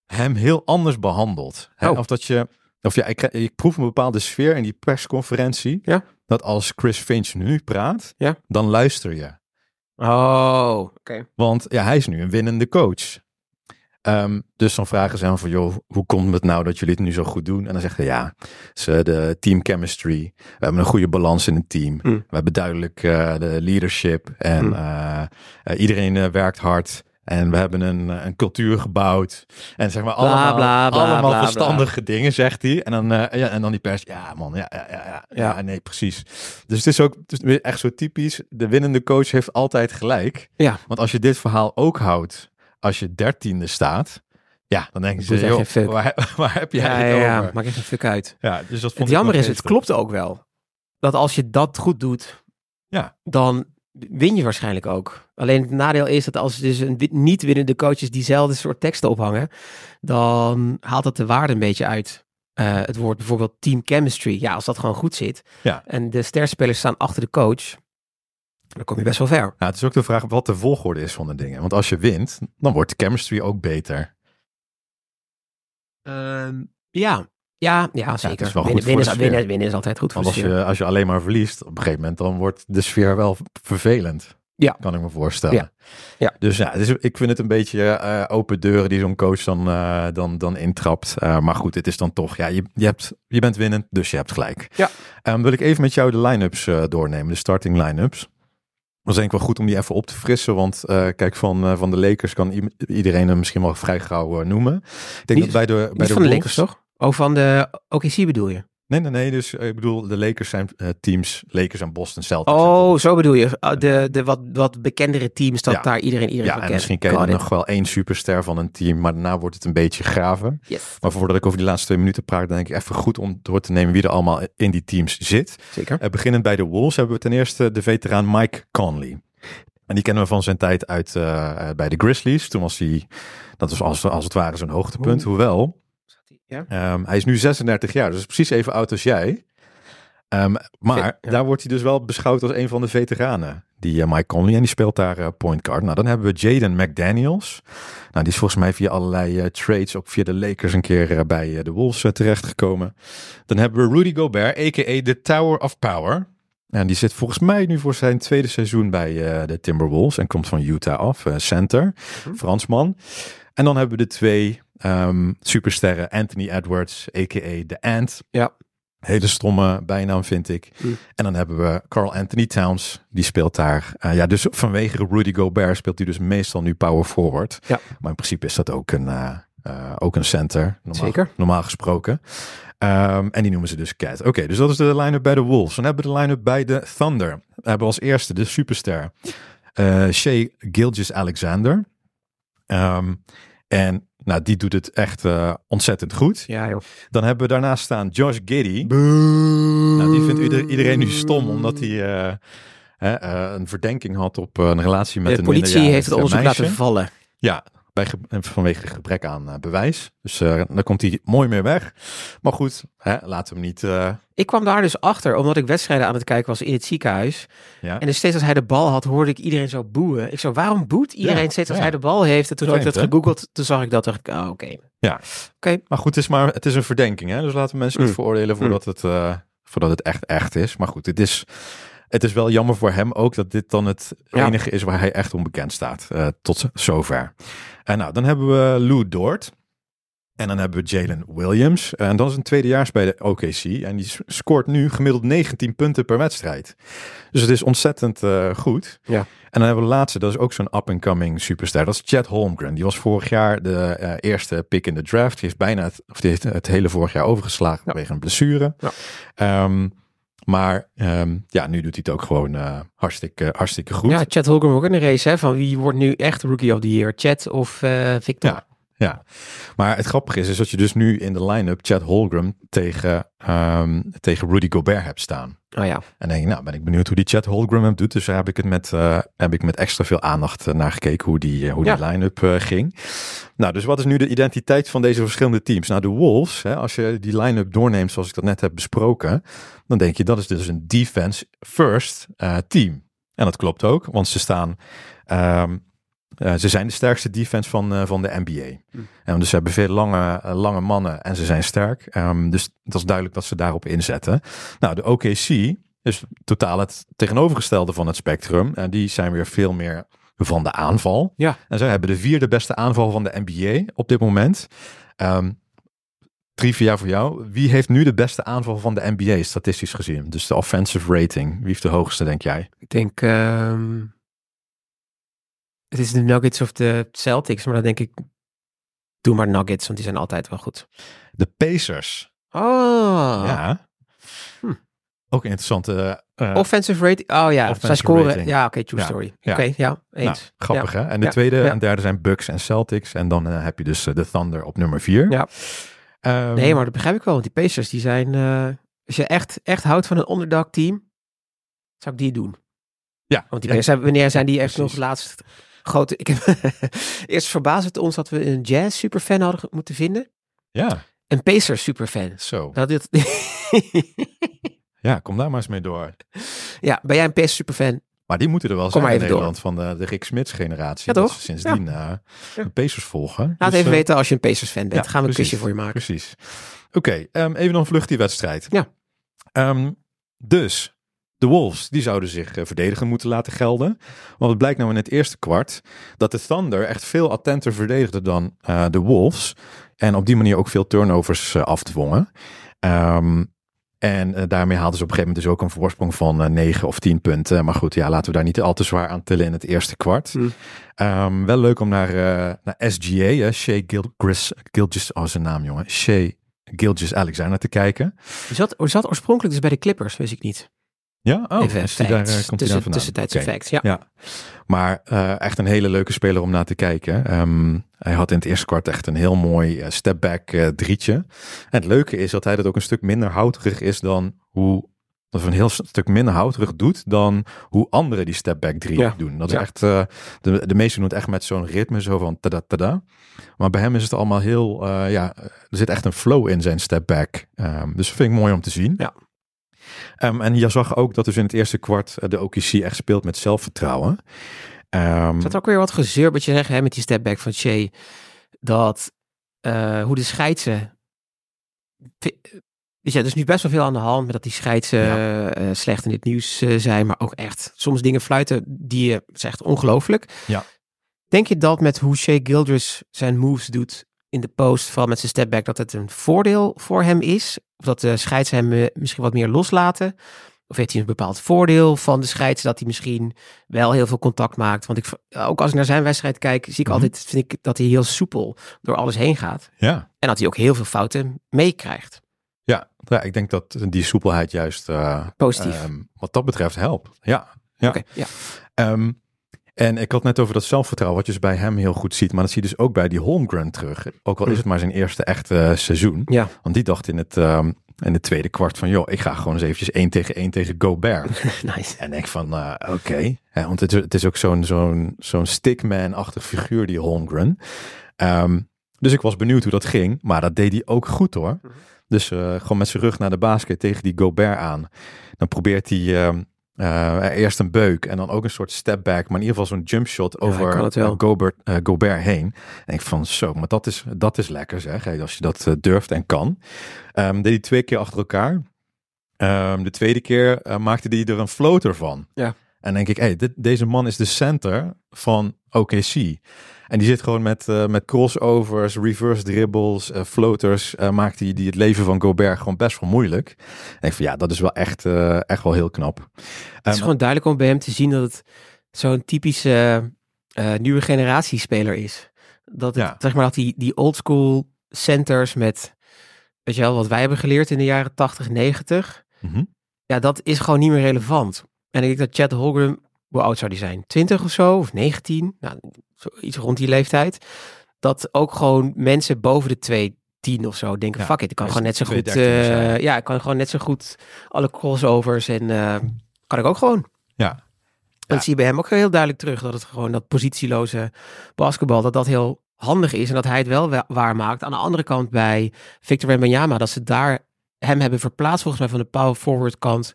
hem heel anders behandelt. Hè? Oh. Of dat je, of ja, ik, ik proef een bepaalde sfeer in die persconferentie. Ja. Dat als Chris Finch nu praat, Ja. dan luister je. Oh, oké. Okay. Want ja, hij is nu een winnende coach. Um, dus dan vragen ze hem van, joh, hoe komt het nou dat jullie het nu zo goed doen? En dan zegt hij, ja, ze de team chemistry. We hebben een goede balans in het team. Mm. We hebben duidelijk uh, de leadership. En Mm. uh, uh, iedereen werkt hard. En we hebben een, een cultuur gebouwd. En zeg maar Bla, allemaal, bla, bla, allemaal verstandige dingen, zegt hij. En dan, uh, ja, en dan die pers. Ja, man, ja, ja, ja, ja, nee, precies. Dus het is ook het is echt zo typisch. De winnende coach heeft altijd gelijk. Ja. Want als je dit verhaal ook houdt, als je dertiende staat. Ja, dan denken ze, joh, waar, (laughs) waar heb jij Ja, het ja, ja, over? maakt echt een fuck uit. Ja, dus dat vond Het ik jammer is, het klopt ook wel. Dat als je dat goed doet, Ja. dan win je waarschijnlijk ook. Alleen het nadeel is dat als dus een niet winnende coaches diezelfde soort teksten ophangen, dan haalt dat de waarde een beetje uit. Eh, het woord bijvoorbeeld team chemistry. Ja, als dat gewoon goed zit Ja. en de sterspelers staan achter de coach, dan kom je best wel ver. Nou, het is ook de vraag wat de volgorde is van de dingen. Want als je wint, dan wordt de chemistry ook beter. Ehm, ja. Ja, ja, zeker. is winnen, winnen, de is, winnen, winnen is altijd goed voor Want als je, als je alleen maar verliest, op een gegeven moment, dan wordt de sfeer wel vervelend. Ja. Kan ik me voorstellen. Ja. Ja. Dus ja, dus ik vind het een beetje eh, open deuren die zo'n coach dan, eh, dan, dan intrapt. Eh, maar goed, het is dan toch, ja, je, je, hebt, je bent winnend, dus je hebt gelijk. Ja. Ehm, wil ik even met jou de line-ups doornemen, de starting line-ups. Dat is denk ik wel goed om die even op te frissen. Want kijk, van, van de Lakers kan iedereen hem misschien wel vrij gauw noemen. Ik denk Niet- dat bij de, bij de van de Lakers, toch? Oh, van de OKC bedoel je? Nee, nee, nee. Dus eh, ik bedoel, de Lakers zijn eh, teams. Lakers en Boston Celtics. Oh, zo bedoel je. Oh, De, de wat, wat bekendere teams dat Ja. daar iedereen iedereen ja, van en kent. misschien ken je nog wel één superster van een team. Maar daarna wordt het een beetje graven. Yes. Maar voordat ik over die laatste twee minuten praat, denk ik even goed om door te nemen wie er allemaal in die teams zit. Zeker. Eh, beginnend bij de Wolves hebben we ten eerste de veteraan Mike Conley. En die kennen we van zijn tijd uit eh, eh, bij de Grizzlies. Toen was hij, dat was als, als het ware zijn hoogtepunt. Oeh. Hoewel, Ja. Ehm, hij is nu 36 jaar, dus precies even oud als jij. Ehm, maar ja. daar wordt hij dus wel beschouwd als een van de veteranen. Die eh, Mike Conley, en die speelt daar eh, point guard. Nou, dan hebben we Jaden McDaniels. Nou, die is volgens mij via allerlei eh, trades, ook via de Lakers een keer bij de Wolves terechtgekomen. Dan hebben we Rudy Gobert, a.k.a. de Tower of Power. En die zit volgens mij nu voor zijn tweede seizoen bij de Timberwolves en komt van Utah af, center, Mhm. Fransman. En dan hebben we de twee ehm, supersterren, Anthony Edwards, a.k.a. The Ant. Ja. Hele stomme bijnaam vind ik. Mm. En dan hebben we Carl Anthony Towns, die speelt daar. eh, ja, dus vanwege Rudy Gobert speelt hij dus meestal nu power forward. Ja. Maar in principe is dat ook een, eh, eh, ook een center, normaal, Zeker. normaal gesproken. Ehm, en die noemen ze dus Cat. Oké, dus dat is de line-up bij de Wolves. Dan hebben we de line-up bij de Thunder. We hebben als eerste de superster Shea Gilgis-Alexander. Ehm, en nou, die doet het echt eh, ontzettend goed. Ja, joh. Dan hebben we daarnaast staan Josh Giddy. Nou, die vindt ieder- iedereen nu stom, omdat hij eh, eh, een verdenking had op een relatie met De een politie heeft het onderzoek meisje. laten vallen. Ja, bij ge- vanwege gebrek aan eh, bewijs. Dus eh daar komt hij mooi mee weg. Maar goed, hè, laten we hem niet... eh, Ik kwam daar dus achter, omdat ik wedstrijden aan het kijken was in het ziekenhuis. ja. En dus steeds als hij de bal had, hoorde ik iedereen zo boeien. Ik zo, waarom boet iedereen Ja, steeds als ja. hij de bal heeft? En toen had ik dat gegoogeld, toen zag ik dat, dacht ik, oh, oké. Maar goed, het is, maar, het is een verdenking. Hè? Dus laten we mensen niet Mm. veroordelen voordat, het, eh, voordat het echt echt is. Maar goed, het is, het is wel jammer voor hem ook dat dit dan het Ja. enige is waar hij echt onbekend staat. eh, tot zover. En nou, dan hebben we Lou Dort. En dan hebben we Jalen Williams. En dat is een tweedejaars bij de OKC. En die scoort nu gemiddeld 19 punten per wedstrijd. Dus het is ontzettend eh, goed. Ja. En dan hebben we de laatste, dat is ook zo'n up-and-coming superster. Dat is Chad Holmgren. Die was vorig jaar de eh, eerste pick in de draft. Die heeft bijna het, of die heeft het hele vorig jaar overgeslagen Ja. vanwege een blessure. Ja. Ehm, maar ehm, ja, nu doet hij het ook gewoon eh, hartstikke, hartstikke goed. Ja, Chad Holgram ook in de race, hè, van wie wordt nu echt Rookie of the Year, Chad of eh, Victor? Ja. Ja, maar het grappige is, is dat je dus nu in de line-up Chad Holmgren tegen, ehm, tegen Rudy Gobert hebt staan. Oh ja, En dan denk ik, nou ben ik benieuwd hoe die Chad Holmgren hem doet. Dus daar heb ik het met, eh, heb ik met extra veel aandacht eh, naar gekeken hoe die, eh, hoe Ja. die line-up ging. Nou, dus wat is nu de identiteit van deze verschillende teams? Nou, de Wolves, hè, als je die line-up doorneemt zoals ik dat net heb besproken, dan denk je dat is dus een defense first eh, team. En dat klopt ook, want ze staan... ehm, eh, ze zijn de sterkste defense van, eh, van de NBA. Hm. En dus ze hebben veel lange, eh, lange mannen en ze zijn sterk. Ehm, dus dat is duidelijk dat ze daarop inzetten. Nou, de OKC is totaal het tegenovergestelde van het spectrum. En die zijn weer veel meer van de aanval. Ja. En zij hebben de vierde beste aanval van de NBA op dit moment. Ehm trivia voor jou. Wie heeft nu de beste aanval van de NBA statistisch gezien? Dus de offensive rating. Wie heeft de hoogste, denk jij? ik denk, ehm, het is de Nuggets of de Celtics, maar dan denk ik, doe maar Nuggets, want die zijn altijd wel goed. De Pacers. Oh, Ja. Hm. Ook een interessante... eh, offensive rating, oh ja, zij scoren, rating. ja, oké, true Ja, story. Oké, ja, nou, eens. grappig hè? En de tweede en derde zijn Bucks en Celtics. En dan eh, heb je dus eh, de Thunder op nummer vier. Ja. Ehm, Nee, maar dat begrijp ik wel, want die Pacers, die zijn, eh, als je echt, echt houdt van een underdog team, zou ik die doen. Ja. Want die, zijn, wanneer zijn die echt nog laatst grote... Ik heb, (laughs) eerst verbaasde het ons dat we een jazz superfan hadden moeten vinden. Ja, Een Pacers superfan. zo. Nou, dit, (laughs) Ja, kom daar maar eens mee door. ja, ben jij een Pacers superfan? Maar die moeten er wel Kom zijn maar in door. Nederland van de, de Rick Smits generatie. Ja, dat ze sindsdien eh, de Pacers volgen. Laat Dus, even eh, weten als je een Pacers fan bent. ja, Gaan we een precies. kusje voor je maken. Precies. Oké, ehm, even dan vlucht die wedstrijd. Ja. Ehm, dus, de Wolves, die zouden zich eh, verdedigen moeten laten gelden. Want het blijkt nou in het eerste kwart dat de Thunder echt veel attenter verdedigde dan eh, de Wolves. En op die manier ook veel turnovers eh, afdwongen. Ehm, en daarmee haalden ze op een gegeven moment dus ook een voorsprong van eh 9 of 10 punten. Maar goed, ja, laten we daar niet al te zwaar aan tillen in het eerste kwart. Hm. Ehm, wel leuk om naar, naar SGA, hè, Shea Gilgis, Gilgis, oh zijn naam jongen, Shea Gilgis Alexander te kijken. Zat, zat oorspronkelijk dus bij de Clippers, wist ik niet. Ja, oh, is die daar, eh, komt hij Tussen, daar vandaan? tussentijdse Oké. facts, ja. Ja, maar eh, echt een hele leuke speler om naar te kijken. Ehm, hij had in het eerste kwart echt een heel mooi eh, stepback drietje. En het leuke is dat hij dat ook een stuk minder houterig is dan hoe... Of een heel stuk minder houterig doet dan hoe anderen die stepback drie Ja. doen. Dat Ja. is echt, de, de meesten doen het echt met zo'n ritme, zo van tada tada. Maar bij hem is het allemaal heel, ja, er zit echt een flow in zijn stepback. Ehm, dus dat vind ik mooi om te zien. Ja. Ehm, en je zag ook dat dus in het eerste kwart eh, de OKC echt speelt met zelfvertrouwen. Ehm, Zat ook weer wat gezeur wat je zegt hè, met die stepback van Shea. Dat eh, hoe de scheidsen. Dus ja, er is nu best wel veel aan de hand met dat die scheidsen Ja. eh, slecht in het nieuws zijn. Maar ook echt soms dingen fluiten die je zegt ongelooflijk. Ja. Denk je dat met hoe Shea Gilders zijn moves doet in de post, vooral met zijn stepback, dat het een voordeel voor hem is? Of dat de scheids hem eh, misschien wat meer loslaten? Of heeft hij een bepaald voordeel van de scheids dat hij misschien wel heel veel contact maakt? Want ik, ook als ik naar zijn wedstrijd kijk, zie ik Mhm. altijd, vind ik dat hij heel soepel door alles heen gaat. ja. En dat hij ook heel veel fouten meekrijgt. Ja, ja, ik denk dat die soepelheid juist eh, Positief. ehm, wat dat betreft helpt. Ja, ja. Oké, ja. Ehm, en ik had net over dat zelfvertrouwen, wat je dus bij hem heel goed ziet. Maar dat zie je dus ook bij die Holmgren terug. Ook al is Hm. het maar zijn eerste echte eh, seizoen. Ja. Want die dacht in het, ehm, in het tweede kwart van, joh, ik ga gewoon eens eventjes één tegen één tegen Gobert. (laughs) nice. en ik van, eh, oké. Want het, is- het is ook zo'n zo'n zo'n stickman-achtig figuur, die Holmgren. Ehm, dus ik was benieuwd hoe dat ging. Maar dat deed hij ook goed hoor. Mhm. Dus eh, gewoon met zijn rug naar de basket tegen die Gobert aan. Dan probeert hij ehm, eh, eerst een beuk en dan ook een soort step back. Maar in ieder geval zo'n jump shot over eh, Gobert, eh, Gobert heen. En ik van zo, maar dat is, dat is lekker zeg. Als je dat durft en kan. Ehm deed hij twee keer achter elkaar. Ehm, de tweede keer maakte hij er een floater van. Ja. En denk ik, hey, dit, deze man is de center van OKC. En die zit gewoon met, eh, met crossovers, reverse dribbles, eh, floaters. eh, maakt hij die het leven van Gobert gewoon best wel moeilijk. En ik van ja, dat is wel echt, echt wel heel knap. Het is Ehm, gewoon duidelijk om bij hem te zien dat het zo'n typische nieuwe generatie speler is. Dat, het, Ja. zeg maar, dat die, die oldschool centers met, weet je wel, wat wij hebben geleerd in de jaren 80, 90. mhm. Ja, dat is gewoon niet meer relevant. En ik denk dat Chad Holmgren, hoe oud zou die zijn? 20 of zo? Of 19? Nou, iets rond die leeftijd. Dat ook gewoon mensen boven de 210 of zo denken, Ja, fuck it, ik kan gewoon net zo goed... 213 eh, ja, ik kan gewoon net zo goed alle crossovers en eh, kan ik ook gewoon. Ja. En dat zie je bij hem ook heel duidelijk terug. Dat het gewoon dat positieloze basketbal, dat dat heel handig is. En dat hij het wel wa- waarmaakt. Aan de andere kant bij Victor Wembanyama, dat ze daar hem hebben verplaatst volgens mij van de power forward kant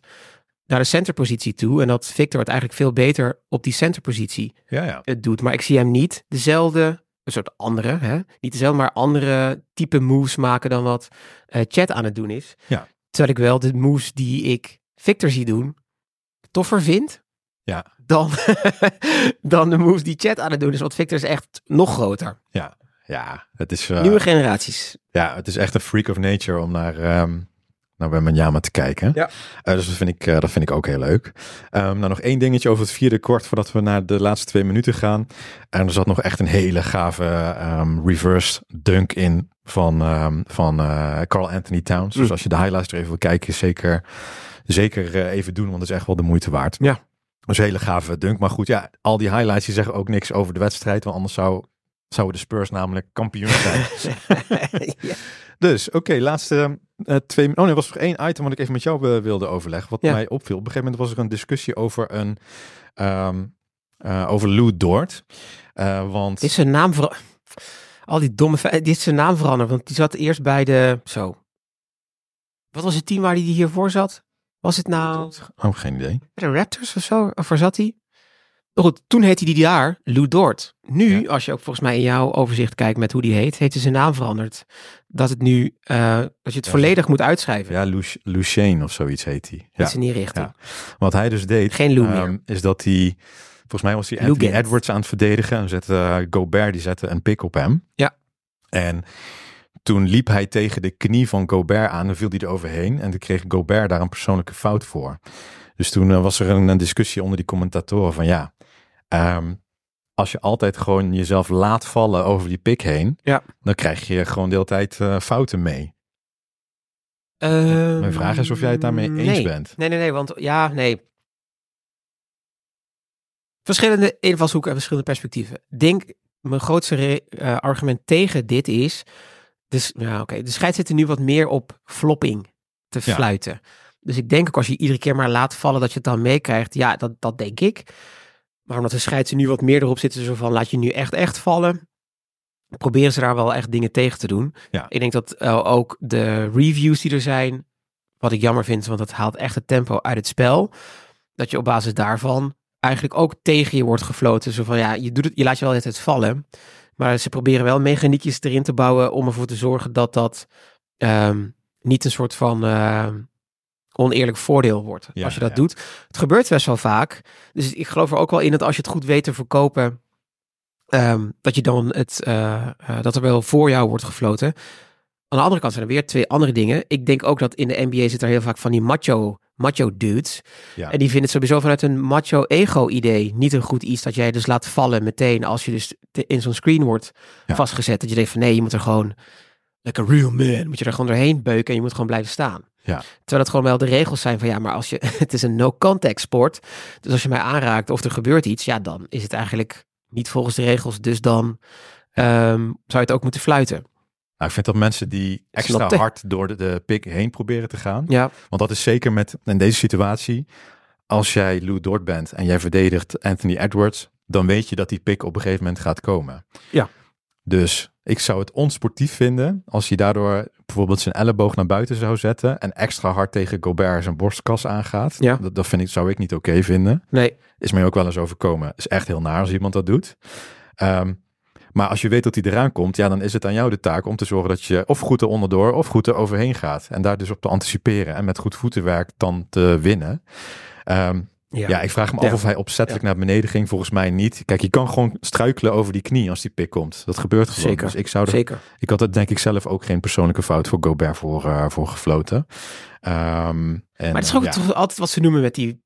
naar de centerpositie toe. En dat Victor het eigenlijk veel beter op die centerpositie ja, ja. het doet. Maar ik zie hem niet dezelfde, een soort andere, hè? niet dezelfde, maar andere type moves maken dan wat eh Chat aan het doen is. Ja. Terwijl ik wel de moves die ik Victor zie doen, toffer vind Ja. dan, (laughs) dan de moves die Chat aan het doen is. Want Victor is echt nog groter. Ja, het is, eh, Nieuwe generaties. ja, het is echt een freak of nature om naar, ehm naar Wembanyama te kijken. Ja. Eh, dus dat vind, ik, eh, dat vind ik ook heel leuk. Ehm, nou, nog één dingetje over het vierde kwart voordat we naar de laatste twee minuten gaan. En er zat nog echt een hele gave ehm, reverse dunk in van, ehm, van eh, Carl Anthony Towns. Dus Mm. als je de highlights er even wil kijken, zeker, zeker even doen, want het is echt wel de moeite waard. Ja. Een hele gave dunk. Maar goed, ja, al die highlights die zeggen ook niks over de wedstrijd, want anders zou, zouden de Spurs namelijk kampioen zijn. (laughs) ja. Dus, oké, laatste, eh, twee... Oh nee, er was nog één item wat ik even met jou eh, wilde overleggen. Wat Ja. mij opviel. Op een gegeven moment was er een discussie over een... ehm, eh, over Lou Dort. Want... Is zijn naam ver... Al die domme... Dit is zijn naam veranderd, want die zat eerst bij de... Zo. Wat was het team waar hij hiervoor zat? Was het nou Oh, geen idee. de Raptors of zo? Of waar zat hij? Goed, toen heette hij die jaar Lou Dort. Nu, Ja. als je ook volgens mij in jouw overzicht kijkt met hoe die heet, heeft hij zijn naam veranderd. Dat het nu, eh, dat je het Ja, volledig moet uitschrijven. Ja, Shane of zoiets heet hij. Ja. Iets in die richting. Ja. Wat hij dus deed, Geen Lou ehm, meer. is dat hij... Volgens mij was hij Anthony. Edwards aan het verdedigen. En zette eh, Gobert, die zette een pik op hem. Ja. En toen liep hij tegen de knie van Gobert aan en viel hij er overheen. En toen kreeg Gobert daar een persoonlijke fout voor. Dus toen eh, was er een, een discussie onder die commentatoren van ja... ehm, als je altijd gewoon jezelf laat vallen over die pik heen, Ja. dan krijg je gewoon de hele tijd eh, fouten mee. Ehm, Mijn vraag is of jij het daarmee eens bent. Nee, nee, nee, want ja, nee. Verschillende invalshoeken en verschillende perspectieven. Ik Denk, mijn grootste eh, argument tegen dit is, dus, ja, oké, de scheidsrechter nu wat meer op flopping te Ja. fluiten. Dus ik denk ook als je iedere keer maar laat vallen dat je het dan meekrijgt, ja, dat, dat denk ik. Maar omdat de scheidsrechter nu wat meer erop zitten, zo van laat je nu echt echt vallen, proberen ze daar wel echt dingen tegen te doen. Ja. Ik denk dat eh, ook de reviews die er zijn, wat ik jammer vind, want dat haalt echt het tempo uit het spel. Dat je op basis daarvan eigenlijk ook tegen je wordt gefloten. Zo van ja, je, doet het, je laat je wel het vallen. Maar ze proberen wel mechaniekjes erin te bouwen om ervoor te zorgen dat dat ehm, niet een soort van eh, oneerlijk voordeel wordt. Ja, als je dat ja. doet. Het gebeurt best wel vaak. Dus ik geloof er ook wel in dat als je het goed weet te verkopen, ehm, dat je dan het, eh, eh, dat er wel voor jou wordt gefloten. Aan de andere kant zijn er weer twee andere dingen. Ik denk ook dat in de NBA zit er heel vaak van die macho, macho dudes. Ja. En die vinden het sowieso vanuit een macho ego idee niet een goed iets dat jij dus laat vallen meteen als je dus in zo'n screen wordt vastgezet. Dat je denkt van nee, je moet er gewoon, like a real man, moet je er gewoon doorheen beuken en je moet gewoon blijven staan. Ja. Terwijl het gewoon wel de regels zijn van ja, maar als je, (laughs) het is een no-contact sport. Dus als je mij aanraakt of er gebeurt iets, ja, dan is het eigenlijk niet volgens de regels. Dus dan ehm, zou je het ook moeten fluiten. Nou, ik vind dat mensen die extra Snapte. hard door de, de pik heen proberen te gaan. Ja, Want dat is zeker met in deze situatie. Als jij Lou Dort bent en jij verdedigt Anthony Edwards, dan weet je dat die pik op een gegeven moment gaat komen. Ja. Dus ik zou het onsportief vinden als hij daardoor bijvoorbeeld zijn elleboog naar buiten zou zetten en extra hard tegen Gobert zijn borstkas aangaat. Ja. Dat, dat vind ik, zou ik niet oké vinden. nee, Is mij ook wel eens overkomen. Is echt heel naar als iemand dat doet. Ehm, maar als je weet dat hij eraan komt, ja, dan is het aan jou de taak om te zorgen dat je of goed er onderdoor of goed er overheen gaat. En daar dus op te anticiperen en met goed voetenwerk dan te winnen. Ehm, ja. ja. ik vraag me af of hij opzettelijk naar beneden ging. Volgens mij niet. Kijk, je kan gewoon struikelen over die knie als die pik komt. Dat gebeurt gewoon. Zeker. Dus ik zou er, zeker. ik had er denk ik zelf ook geen persoonlijke fout voor Gobert voor, eh, voor gefloten. Ehm, en, Maar het is ook ja. altijd wat ze noemen met die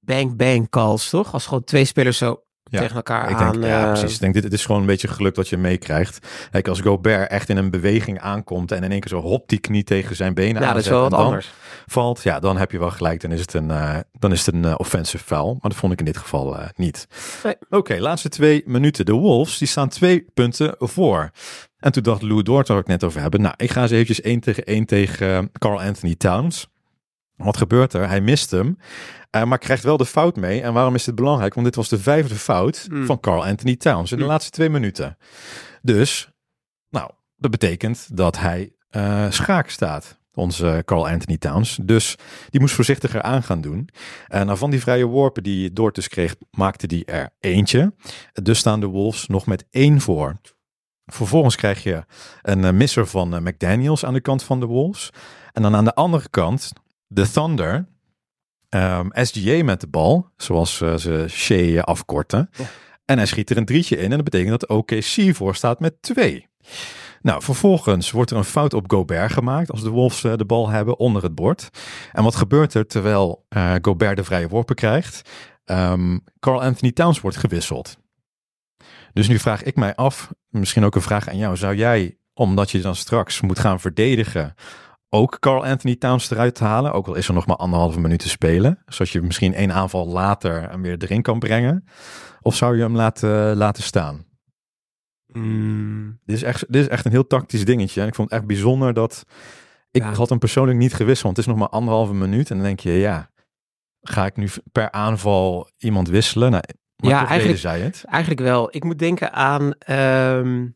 bang-bang calls, toch? Als gewoon twee spelers zo Ja, tegen elkaar Ik denk, aan... ja, eh, precies. Ik denk, dit, dit is gewoon een beetje geluk dat je meekrijgt. Kijk, als Gobert echt in een beweging aankomt en in één keer zo hop die knie tegen zijn benen Ja, dat is wel wat anders. valt, ja, dan heb je wel gelijk. Dan is het een, eh, dan is het een eh, offensive foul. Maar dat vond ik in dit geval niet. Nee. Oké, laatste twee minuten. De Wolves, die staan twee punten voor. En toen dacht Lou Dort, waar we het net over hebben. Nou, ik ga eens eventjes één tegen één tegen Carl Anthony Towns. Wat gebeurt er? Hij mist hem, eh, maar krijgt wel de fout mee. En waarom is dit belangrijk? Want dit was de vijfde fout Mm. van Carl Anthony Towns in de Mm. laatste twee minuten. Dus, nou, dat betekent dat hij eh, schaak staat. Onze Carl Anthony Towns. Dus die moest voorzichtiger aan gaan doen. En nou, van die vrije worpen die Dort dus kreeg, maakte die er eentje. Dus staan de Wolves nog met één voor. Vervolgens krijg je een eh, misser van eh, McDaniels aan de kant van de Wolves. En dan aan de andere kant de Thunder. Ehm, SGA met de bal, zoals eh, ze Shea afkorten. En hij schiet er een drietje in. En dat betekent dat OKC voor staat met twee. Nou, vervolgens wordt er een fout op Gobert gemaakt als de Wolves eh, de bal hebben onder het bord. En wat gebeurt er terwijl eh, Gobert de vrije worpen krijgt? Ehm, Carl Anthony Towns wordt gewisseld. Dus nu vraag ik mij af, misschien ook een vraag aan jou. Zou jij, omdat je dan straks moet gaan verdedigen, ook Carl Anthony Towns eruit te halen? Ook al is er nog maar anderhalve minuut te spelen. Zodat je misschien één aanval later hem weer erin kan brengen. Of zou je hem laten, laten staan? Mm, Dit is, echt, dit is echt een heel tactisch dingetje. En ik vond het echt bijzonder dat ik Ja. had hem persoonlijk niet gewisseld, want het is nog maar anderhalve minuut. En dan denk je, ja, ga ik nu per aanval iemand wisselen? Nou, maar Ja, toch eigenlijk- zij het. Eigenlijk wel. Ik moet denken aan. ehm,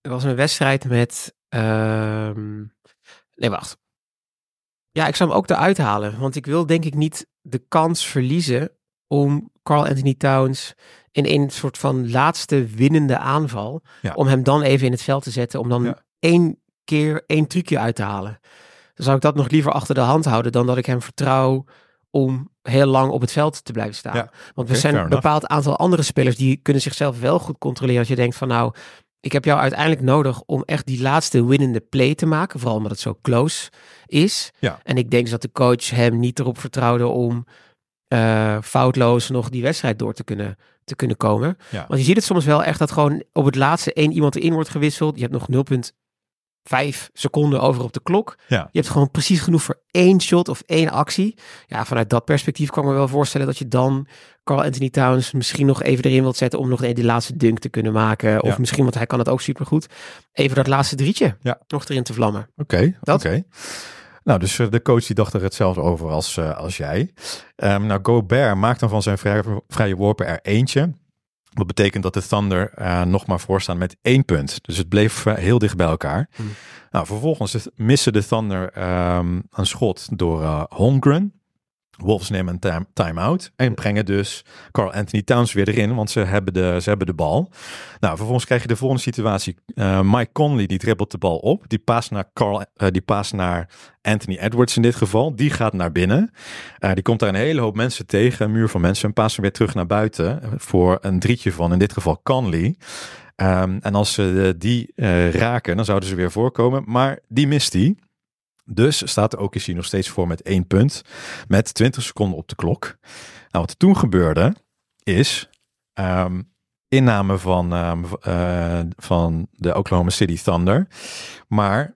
er was een wedstrijd met. ehm, nee, wacht. Ja, ik zou hem ook eruit halen. Want ik wil denk ik niet de kans verliezen om Carl Anthony Towns in een soort van laatste winnende aanval. Ja. Om hem dan even in het veld te zetten. Om dan Ja. één keer één trucje uit te halen. Dan zou ik dat nog liever achter de hand houden dan dat ik hem vertrouw om heel lang op het veld te blijven staan. Ja, Want er zijn een bepaald aantal andere spelers die kunnen zichzelf wel goed controleren. Als je denkt van nou, ik heb jou uiteindelijk nodig om echt die laatste winnende play te maken. Vooral omdat het zo close is. Ja. En ik denk dus dat de coach hem niet erop vertrouwde om eh, foutloos nog die wedstrijd door te kunnen, te kunnen komen. Ja. Want je ziet het soms wel echt dat gewoon op het laatste één iemand erin wordt gewisseld. Je hebt nog 0,5 seconden over op de klok. Ja. Je hebt gewoon precies genoeg voor één shot of één actie. Ja, vanuit dat perspectief kan ik me wel voorstellen dat je dan Carl Anthony Towns misschien nog even erin wilt zetten om nog die laatste dunk te kunnen maken. Of Ja. misschien, want hij kan het ook supergoed, even dat laatste drietje Ja. nog erin te vlammen. Oké, oké. Nou, dus eh, de coach die dacht er hetzelfde over als, eh, als jij. Ehm, nou, Gobert maakt dan van zijn vrije, vrije worpen er eentje. Dat betekent dat de Thunder eh, nog maar voorstaan met één punt. Dus het bleef heel dicht bij elkaar. Hmm. Nou, vervolgens is- missen de Thunder ehm, een schot door eh, Holmgren. Wolves nemen een time- time-out en brengen dus Carl Anthony Towns weer erin, want ze hebben de, ze hebben de bal. Nou, vervolgens krijg je de volgende situatie. Eh, Mike Conley die dribbelt de bal op, die paast naar, Carl, eh, die paast naar Anthony Edwards in dit geval. Die gaat naar binnen. Eh, die komt daar een hele hoop mensen tegen, een muur van mensen, en paast hem weer terug naar buiten voor een drietje van in dit geval Conley. Ehm, en als ze die raken, dan zouden ze weer voorkomen, maar die mist hij. Dus staat de OKC nog steeds voor met één punt. Met 20 seconden op de klok. Nou, wat er toen gebeurde is ehm, inname van, ehm, eh, van de Oklahoma City Thunder. Maar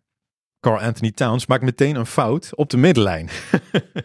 Carl Anthony Towns maakt meteen een fout op de middenlijn.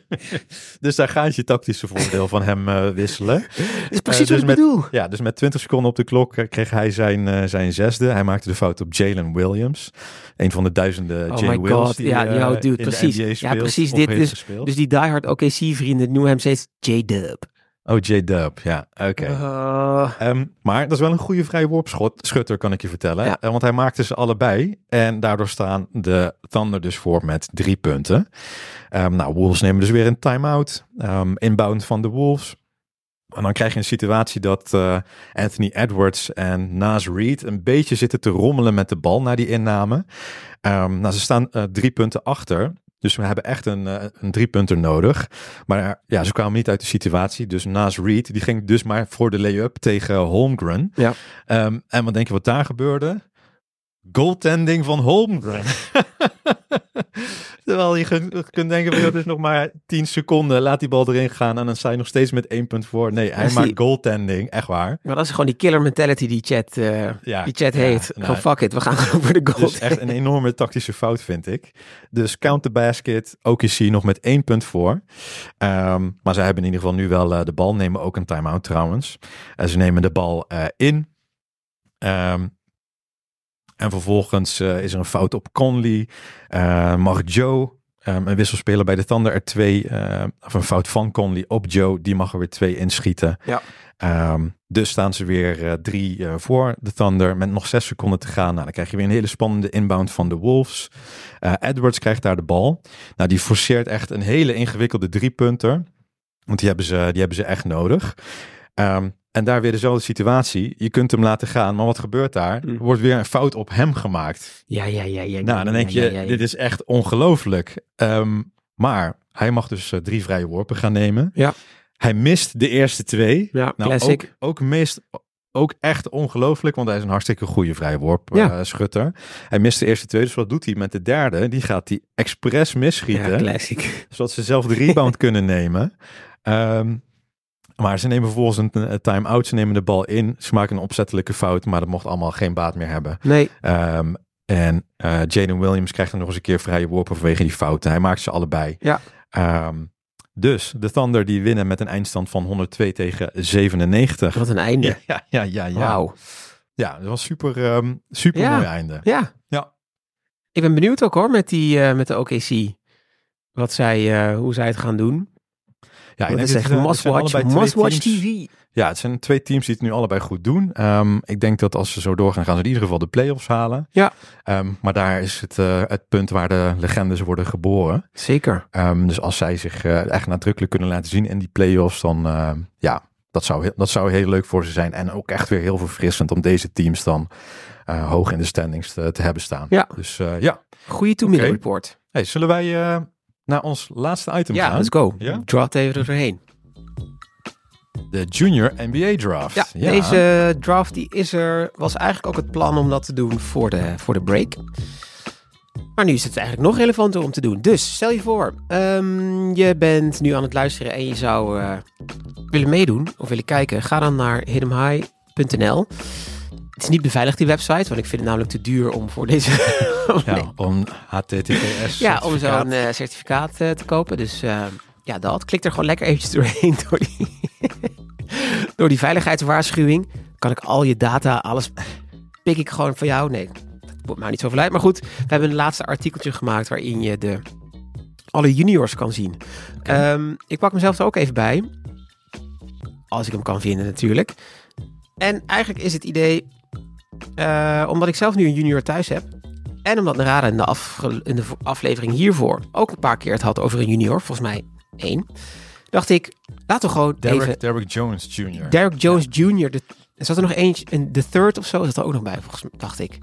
(laughs) dus daar gaat je tactische voordeel van hem eh, wisselen. Dat is precies dus wat ik bedoel. Ja, dus met 20 seconden op de klok eh, kreeg hij zijn, eh, zijn zesde. Hij maakte de fout op Jalen Williams. Een van de duizenden Oh Jalen God. die Ja, eh, yo, dude, precies. Ja, precies, dit is-. Dus die diehard OKC-vrienden noemen hem steeds J-Dub. Oh, J-Dub, ja, oké. Uh, Ehm, maar dat is wel een goede vrije schutter, kan ik je vertellen. Ja. Eh, want hij maakte ze allebei. En daardoor staan de Thunder dus voor met drie punten. Ehm, nou, Wolves nemen dus weer een time-out. Ehm, inbound van de Wolves. En dan krijg je een situatie dat eh, Anthony Edwards en Nas Reed een beetje zitten te rommelen met de bal na die inname. Nou, ze staan eh, drie punten achter. Dus we hebben echt een, eh, een driepunter nodig. Maar eh, ja, ze kwamen niet uit de situatie. Dus Nas Reed, die ging dus maar voor de lay-up tegen Holmgren. Ja. Ehm, en wat denk je wat daar gebeurde? Goaltending van Holmgren. (laughs) (laughs) Terwijl je kunt- denken, het is nog maar 10 seconden. Laat die bal erin gaan en dan sta je nog steeds met één punt voor. Nee, hij is maakt die- goaltending. Echt waar. maar dat is gewoon die killer mentality die chat, eh, Ja, die chat ja, heet. nou, Gewoon fuck it, we gaan (laughs) gewoon voor de goal. Dus echt een enorme tactische fout, vind ik. Dus count the basket. OKC nog met één punt voor. Ehm, maar zij hebben in ieder geval nu wel eh, de bal. Nemen ook een time-out trouwens. En ze nemen de bal eh, in. Ehm, en vervolgens eh, is er een fout op Conley. Eh, mag Joe, ehm, een wisselspeler bij de Thunder, er twee... eh, of een fout van Conley op Joe. Die mag er weer twee inschieten. Ja. Ehm, dus staan ze weer drie voor de Thunder met nog zes seconden te gaan. Nou, dan krijg je weer een hele spannende inbound van de Wolves. Edwards krijgt daar de bal. Nou, die forceert echt een hele ingewikkelde driepunter. Want die hebben ze, die hebben ze echt nodig. Ehm, en daar weer dezelfde situatie. Je kunt hem laten gaan, maar wat gebeurt daar? Hm. Er wordt weer een fout op hem gemaakt. Ja, ja, ja, ja. Nou, dan denk je, dit is echt ongelooflijk. Ehm, maar hij mag dus eh, drie vrije worpen gaan nemen. Ja. Hij mist de eerste twee. Ja, Nou, classic. ook, ook mist ook echt ongelooflijk, want hij is een hartstikke goede vrije worp Ja. eh, schutter. Hij mist de eerste twee, dus wat doet hij met de derde? Die gaat hij expres misschieten, ja, classic. zodat ze zelf de rebound (laughs) kunnen nemen. Ehm, maar ze nemen vervolgens een, time-out, ze nemen de bal in, ze maken een opzettelijke fout, maar dat mocht allemaal geen baat meer hebben. Nee, Ehm, en eh Jaden Williams krijgt dan nog eens een keer vrije worpen vanwege die fouten. Hij maakt ze allebei. Ja. Ehm, dus de Thunder die winnen met een eindstand van 102 tegen 97. wat een einde. Ja, (laughs) ja, ja, ja. Ja, Wauw. ja dat was super, ehm, super Ja. mooi einde. Ja. Ja. Ik ben benieuwd ook hoor met, die, eh, met de OKC. Wat zij, eh, hoe zij het gaan doen. Ja, dat is echt eh, het must watch, TV. Ja, het zijn twee teams die het nu allebei goed doen. Ehm, ik denk dat als ze zo doorgaan, gaan ze in ieder geval de play-offs halen. Ja. Ehm, maar daar is het, eh, het punt waar de legendes worden geboren. Zeker. Ehm, dus als zij zich eh, echt nadrukkelijk kunnen laten zien in die play-offs, dan ja, dat zou, heel- dat zou heel leuk voor ze zijn. En ook echt weer heel verfrissend om deze teams dan hoog in de standings te, te hebben staan. Ja. Dus ja, Goeie two-minute Oké. report. hey, zullen wij naar ons laatste item Ja, gaan? let's go. Ja? Draft even er doorheen. De Junior NBA Draft. Ja, deze draft die is er, was eigenlijk ook het plan om dat te doen voor de, voor de break. Maar nu is het eigenlijk nog relevanter om te doen. Dus stel je voor, ehm, je bent nu aan het luisteren en je zou eh, willen meedoen of willen kijken. Ga dan naar hiddenhigh.nl. Het is niet beveiligd die website, want ik vind het namelijk te duur om voor deze... (laughs) Ja, om HTTPS. Ja, om zo'n eh, certificaat eh, te kopen. Dus eh, ja, dat. Klik er gewoon lekker eventjes doorheen (laughs) door die, door die veiligheidswaarschuwing. Kan ik al je data, alles pik ik gewoon van jou. Nee, dat wordt mij niet zoveel uit. Maar goed, we hebben een laatste artikeltje gemaakt waarin je de, alle juniors kan zien. Ehm, ik pak mezelf er ook even bij. Als ik hem kan vinden natuurlijk. En eigenlijk is het idee, eh, omdat ik zelf nu een junior thuis heb, en omdat Narada in de, afge- in de aflevering hiervoor ook een paar keer het had over een junior, volgens mij één, dacht ik, laten we gewoon Derek, even... Derek Jones Jr. Derek Jones Jr., de, er zat er nog eentje, in de third of zo, zat er ook nog bij, volgens mij, dacht ik.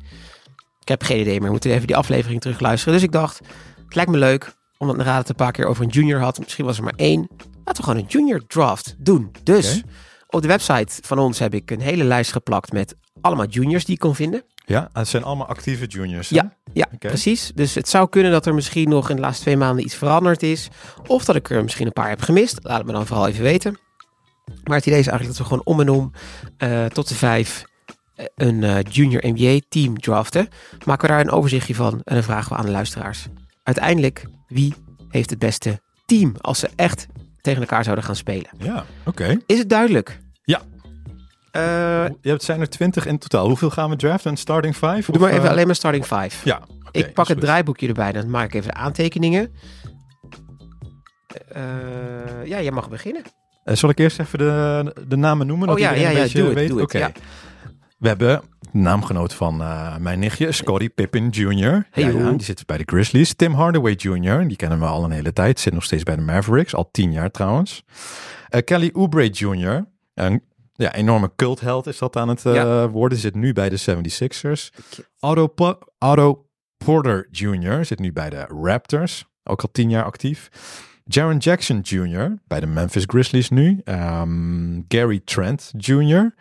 Ik heb geen idee meer, we moeten even die aflevering terug luisteren. Dus ik dacht, het lijkt me leuk, omdat Narada het een paar keer over een junior had, misschien was er maar één. Laten we gewoon een junior draft doen. Dus. Op de website van ons heb ik een hele lijst geplakt met allemaal juniors die ik kon vinden. Ja, het zijn allemaal actieve juniors. hè? Ja, ja precies. Dus het zou kunnen dat er misschien nog in de laatste twee maanden iets veranderd is. Of dat ik er misschien een paar heb gemist. Laat het me dan vooral even weten. Maar het idee is eigenlijk dat we gewoon om en om eh, tot de vijf eh, een eh, junior NBA team draften. Maken we daar een overzichtje van en dan vragen we aan de luisteraars. Uiteindelijk, wie heeft het beste team als ze echt tegen elkaar zouden gaan spelen? Ja, oké. Is het duidelijk? Ja. Eh, Je hebt, zijn er twintig in totaal. Hoeveel gaan we draften? Een starting five? doe maar even eh, alleen maar starting five. Ja, ik pak het draaiboekje erbij, dan maak ik even de aantekeningen. Eh, ja, jij mag beginnen. Zal ik eerst even de, de namen noemen? Oh dat ja, ja, ja, doe het, weet? doe het, ja. We hebben naamgenoot van eh, mijn nichtje, Scottie Pippen Jr. Hey, ja, die zit bij de Grizzlies. Tim Hardaway Jr., die kennen we al een hele tijd. Zit nog steeds bij de Mavericks, al tien jaar trouwens. Eh, Kelly Oubre Jr., een ja, enorme cultheld is dat aan het eh, Ja. worden. Zit nu bij de 76ers. Otto, Po- Otto Porter Jr. zit nu bij de Raptors. Ook al tien jaar actief. Jaron Jackson Jr. bij de Memphis Grizzlies nu. Ehm, Gary Trent Jr.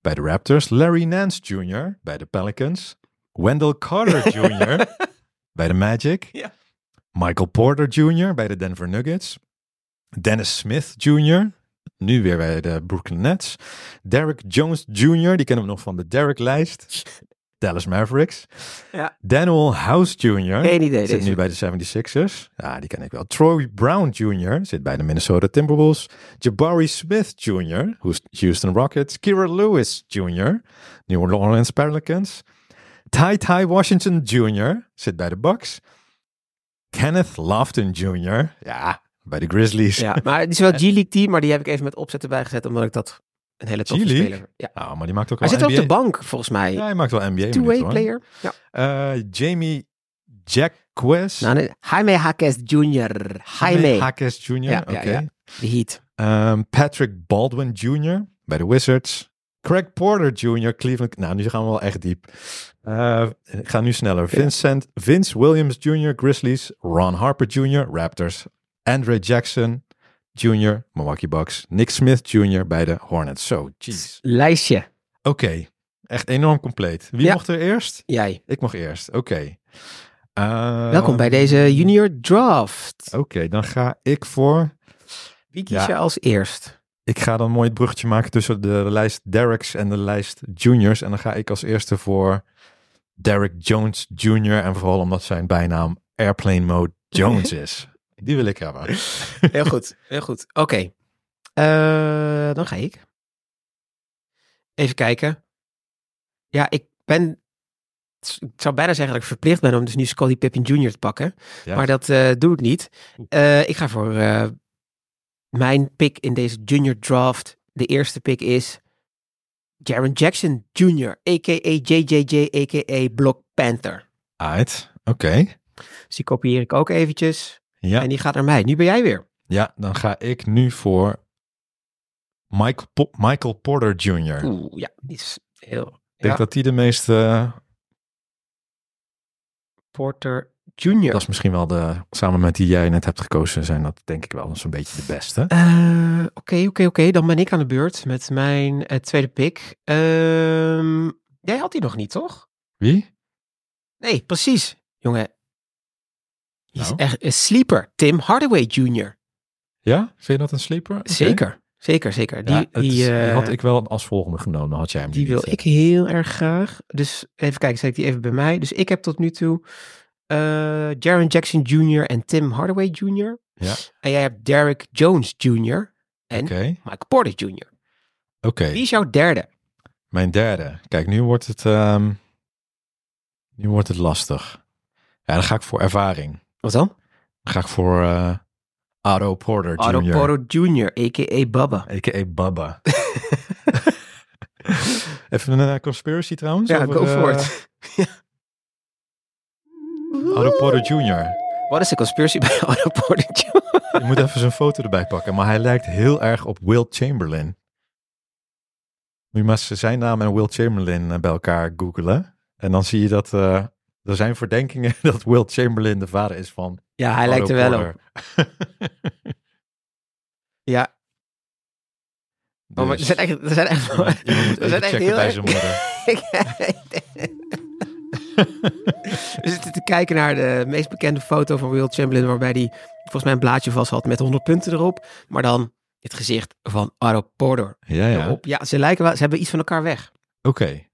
bij de Raptors. Larry Nance Jr. bij de Pelicans. Wendell Carter Jr. (laughs) bij de Magic. Ja. Michael Porter Jr. bij de Denver Nuggets. Dennis Smith Jr. Nu weer bij de Brooklyn Nets. Derek Jones Jr. Die kennen we nog van de Derek-lijst. Dallas Mavericks. Ja. Daniel House Jr. Geen idee. Zit Deze. nu bij de 76ers. Ja, die ken ik wel. Troy Brown Jr. zit bij de Minnesota Timberwolves. Jabari Smith Jr. Houston Rockets. Kira Lewis Jr. New Orleans Pelicans. Ty Ty Washington Jr. zit bij de Bucks. Kenneth Lofton Jr. Ja, bij de Grizzlies. Ja, (laughs) maar het is wel G-League team, maar die heb ik even met opzet erbij gezet, omdat ik dat een hele toffe speler... Ja. Nou, maar die maakt ook Hij wel zit op de bank, volgens mij. Ja, hij maakt wel NBA. Two-way player. Ja. Eh, Jamie Jacquez. Nou, nee, Jaime Hackes Jr. Jaime. Hakes Jr. Ja, Oké. ja, ja. De Heat. Ehm, Patrick Baldwin Jr. bij de Wizards. Craig Porter Jr. Cleveland. Nou, nu gaan we wel echt diep. Eh, ik ga nu sneller. Vincent, Vince Williams Jr. Grizzlies. Ron Harper Jr. Raptors. Andre Jackson Jr. Milwaukee Bucks. Nick Smith Jr. bij de Hornets. Zo, jeez. Lijstje. Oké, echt enorm compleet. Wie Ja. mocht er eerst? Jij. Ik mag eerst. Oké. Ehm, Welkom bij deze junior draft. Oké, dan ga ik voor. Wie kies Ja. je als eerst? Ik ga dan mooi het bruggetje maken tussen de lijst Derricks en de lijst Juniors. En dan ga ik als eerste voor Derrick Jones Jr. En vooral omdat zijn bijnaam Airplane Mode Jones (laughs) is. Die wil ik hebben. (laughs) Heel goed, heel goed. Oké. Eh, dan ga ik. Even kijken. Ja, ik ben Ik zou bijna zeggen dat ik verplicht ben om dus nu Scottie Pippen Jr. te pakken. Ja. Maar dat eh, doe ik niet. Eh, ik ga voor mijn pick in deze junior draft. De eerste pick is Jaron Jackson Jr., a.k.a. JJJ, a.k.a. Block Panther. Uit. Oké. Dus die kopieer ik ook eventjes. Ja. En die gaat naar mij. Nu ben jij weer. ja, dan ga ik nu voor Michael, Po- Michael Porter Jr. Oeh, ja, die is heel... Ik denk ja. dat die de meeste... Porter Jr. Dat is misschien wel de... Samen met die jij net hebt gekozen, zijn dat denk ik wel zo'n beetje de beste. Eh, Oké, oké, oké. Dan ben ik aan de beurt met mijn eh, tweede pick. Ehm, jij had die nog niet, toch? Wie? Nee, precies. Jongen. Die is Nou? echt een sleeper. Tim Hardaway Jr. Ja? Vind je dat een sleeper? Zeker. Zeker, zeker. Die, Ja, het die, eh, had ik wel als volgende genomen, had jij hem die niet. wil ik heel erg graag. Dus even kijken, zet ik die even bij mij. Dus ik heb tot nu toe eh Jaron Jackson Jr. en Tim Hardaway Jr. Ja. En jij hebt Derek Jones Jr. en Mike Porter Jr. oké. Wie is jouw derde? Mijn derde. Kijk, nu wordt het, ehm, nu wordt het lastig. Ja, dan ga ik voor ervaring. Wat dan? Dan ga ik voor eh Otto Porter Jr. Otto Porter Jr., a.k.a. Bubba. A.k.a. Bubba. (laughs) Even een eh, conspiracy trouwens. Ja, over, go for eh, it. (laughs) Otto Porter Jr. Wat is de conspiracy (laughs) bij Otto Porter Jr.? Je moet even zijn foto erbij pakken. Maar hij lijkt heel erg op Will Chamberlain. Moet je maar eens zijn naam en Will Chamberlain eh, bij elkaar googelen. En dan zie je dat eh, er zijn verdenkingen (laughs) dat Will Chamberlain de vader is van Ja, hij Otto lijkt er wel op. (laughs) Ja, oh, maar er Dus zijn echt, er zijn echt, er zijn echt (laughs) heel bij zijn moeder. We zitten te kijken naar de meest bekende foto van Will Chamberlain, waarbij hij volgens mij een blaadje vast had met 100 punten erop, maar dan het gezicht van Otto Porter Ja, ja. erop. Ja, ze lijken wel, ze hebben iets van elkaar weg. Oké,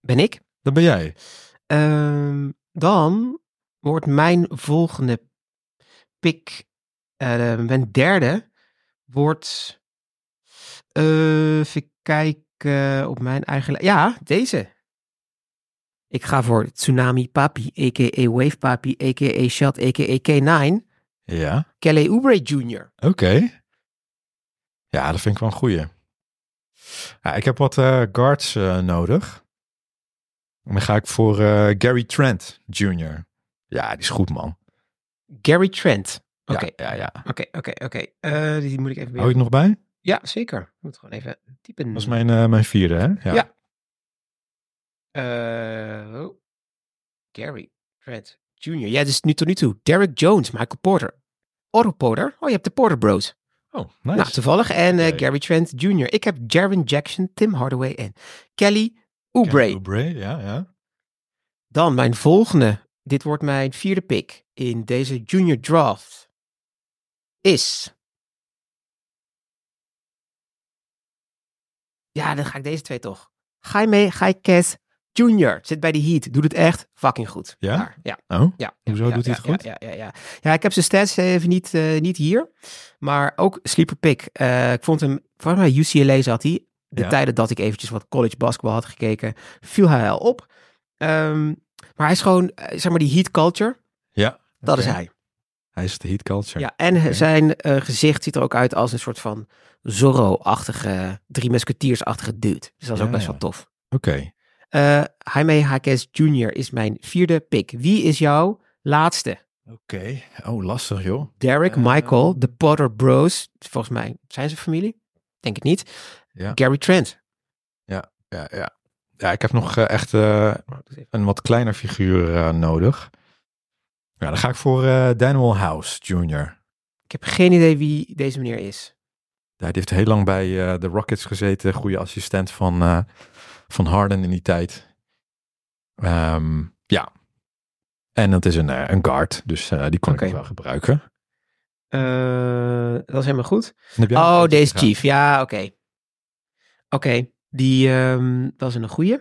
Ben ik? dat ben jij. Ehm, dan wordt mijn volgende pick, eh, mijn derde, wordt, eh, even kijken op mijn eigen, ja, deze. Ik ga voor Tsunami Papi, a.k.a. Wave Papi, a.k.a. Shot, a.k.a. K9, Ja, Kelly Oubre Jr. oké. Ja, dat vind ik wel een goeie. Ja, ik heb wat eh, guards eh, nodig. En dan ga ik voor eh, Gary Trent Jr. Ja, die is goed, man. Gary Trent. Ja, Oké, ja, ja. oké, oké, oké. Eh, Die moet ik even Hou je het nog bij? Ja, zeker. Ik moet gewoon even typen. Dat is mijn, eh, mijn vierde, hè? Ja. Eh, oh. Gary Trent Jr. Ja, dus nu tot nu toe. Derek Jones, Michael Porter. Otto Porter. Oh, je hebt de Porter Bros. Oh, nice. Nou, toevallig. En. Gary Trent Jr. Ik heb Jaron Jackson, Tim Hardaway en Kelly Oubre. Oubre, ja, ja. Dan mijn volgende. Dit wordt mijn vierde pick in deze junior draft. Is. Ja, dan ga ik deze twee toch. Ga je mee, ga je Kes Junior. Zit bij de Heat. Doet het echt fucking goed. Ja? Daar, ja. Oh, Ja, Hoezo ja, doet hij het goed? Ja, ja, ja, ja. ja, ik heb zijn stats even niet, eh, niet hier. Maar ook sleeper pick. Eh, ik vond hem, volgens mij UCLA zat hij. De Ja. tijden dat ik eventjes wat college basketbal had gekeken, viel hij al op. Ehm, maar hij is gewoon, eh, zeg maar, die heat culture. ja. Dat is hij. Hij is de heat culture. Ja, en zijn eh, gezicht ziet er ook uit als een soort van Zorro-achtige, drie musketiers-achtige dude. Dus dat is Ja, ook best ja. wel tof. Oké. Eh Jaime Jr. is mijn vierde pick. Wie is jouw laatste? Oké. Oh, lastig, joh. Derek, Eh, Michael, de Potter Bros. Volgens mij zijn ze familie. Denk het niet. Ja. Gary Trent. Ja, ja. Ja, ik heb nog eh, echt eh, een wat kleiner figuur eh, nodig. Ja, dan ga ik voor Daniel House Jr. Ik heb geen idee wie deze meneer is. Hij heeft heel lang bij de Rockets gezeten. Goede assistent van, van Harden in die tijd. Ehm, ja. En dat is een, een guard, dus die kon ik wel gebruiken. Dat is helemaal goed. Oh, deze? Chief. Ja, oké. Oké, die ehm, dat is een goeie.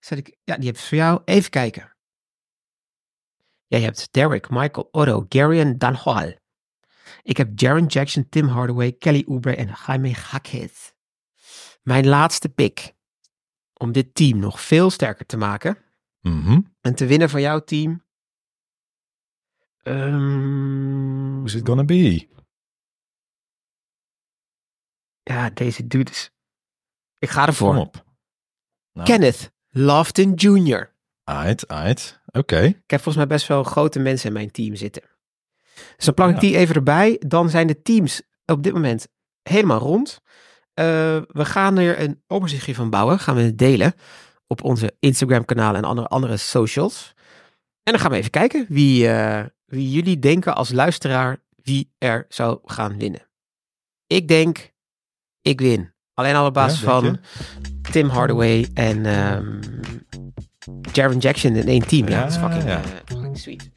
Zet ik, ja, die heb ik voor jou. Even kijken. Jij hebt Derek, Michael, Otto, Gary en Dan Hall. Ik heb Jaron Jackson, Tim Hardaway, Kelly Oubre en Jaime Jaquez. Mijn laatste pick. Om dit team nog veel sterker te maken. Mhm. En te winnen van jouw team. Ehm, Who's it gonna be? ja, deze dude is. Ik ga ervoor. Kom op. Nou. Kenneth Lofton Jr. Aight, aight. Oké. Ik heb volgens mij best wel grote mensen in mijn team zitten. Dus dan plak ik Ja. die even erbij. Dan zijn de teams op dit moment helemaal rond. Eh, we gaan er een overzichtje van bouwen. Gaan we delen op onze Instagram kanaal en andere, andere socials. En dan gaan we even kijken wie, eh, wie jullie denken als luisteraar wie er zou gaan winnen. Ik denk, ik win. Alleen al op basis Ja, van Tim Hardaway en ehm Jaron Jackson in één team. Ja, Ja, dat is fucking, ja. eh, fucking sweet.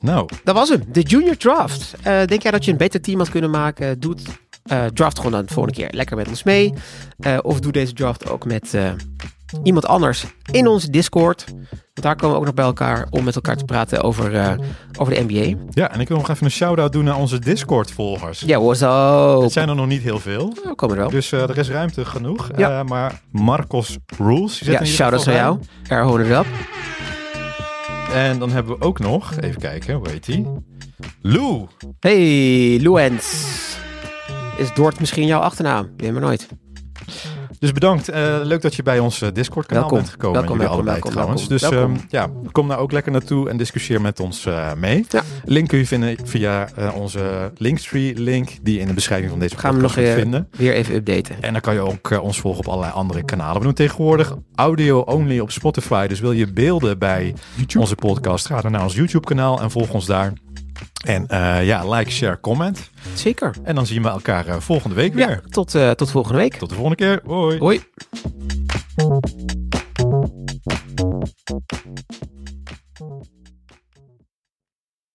Nou, Dat was hem, de Junior Draft. Eh, denk jij dat je een beter team had kunnen maken? Doe het, eh, draft gewoon dan de volgende keer lekker met ons mee. Of doe deze draft ook met iemand anders in onze Discord. Want daar komen we ook nog bij elkaar om met elkaar te praten over, eh, over de NBA. ja, en ik wil nog even een shout-out doen naar onze Discord-volgers. Ja, was ook. Het zijn er nog niet heel veel. Oh, komen er wel. Dus eh, er is ruimte genoeg. Ja. Eh, maar Marcos Rules. die zit Ja, shout-outs naar jou. Er houden het up. bij. En dan hebben we ook nog, even kijken, hoe heet die? Lou. Hey, Luens. Is Dort misschien jouw achternaam? Weet maar nooit. Dus bedankt. Eh, leuk dat je bij ons eh, Discord-kanaal Welkom. bent gekomen. Welkom, jullie welkom, allebei welkom, trouwens. welkom. Dus ehm, ja, kom daar ook lekker naartoe en discussieer met ons eh, mee. Ja. Link kun je vinden via eh, onze Linktree-link die je in de beschrijving van deze Gaan we podcast nog kunt eh, vinden. weer even updaten. En dan kan je ook ons volgen op allerlei andere kanalen. We doen tegenwoordig audio-only op Spotify. Dus wil je beelden bij onze podcast, ga dan naar ons YouTube-kanaal en volg ons daar. En eh, ja, like, share, comment. Zeker. En dan zien we elkaar eh, volgende week weer. Ja, tot, eh, tot volgende week. Tot de volgende keer. Hoi. Hoi.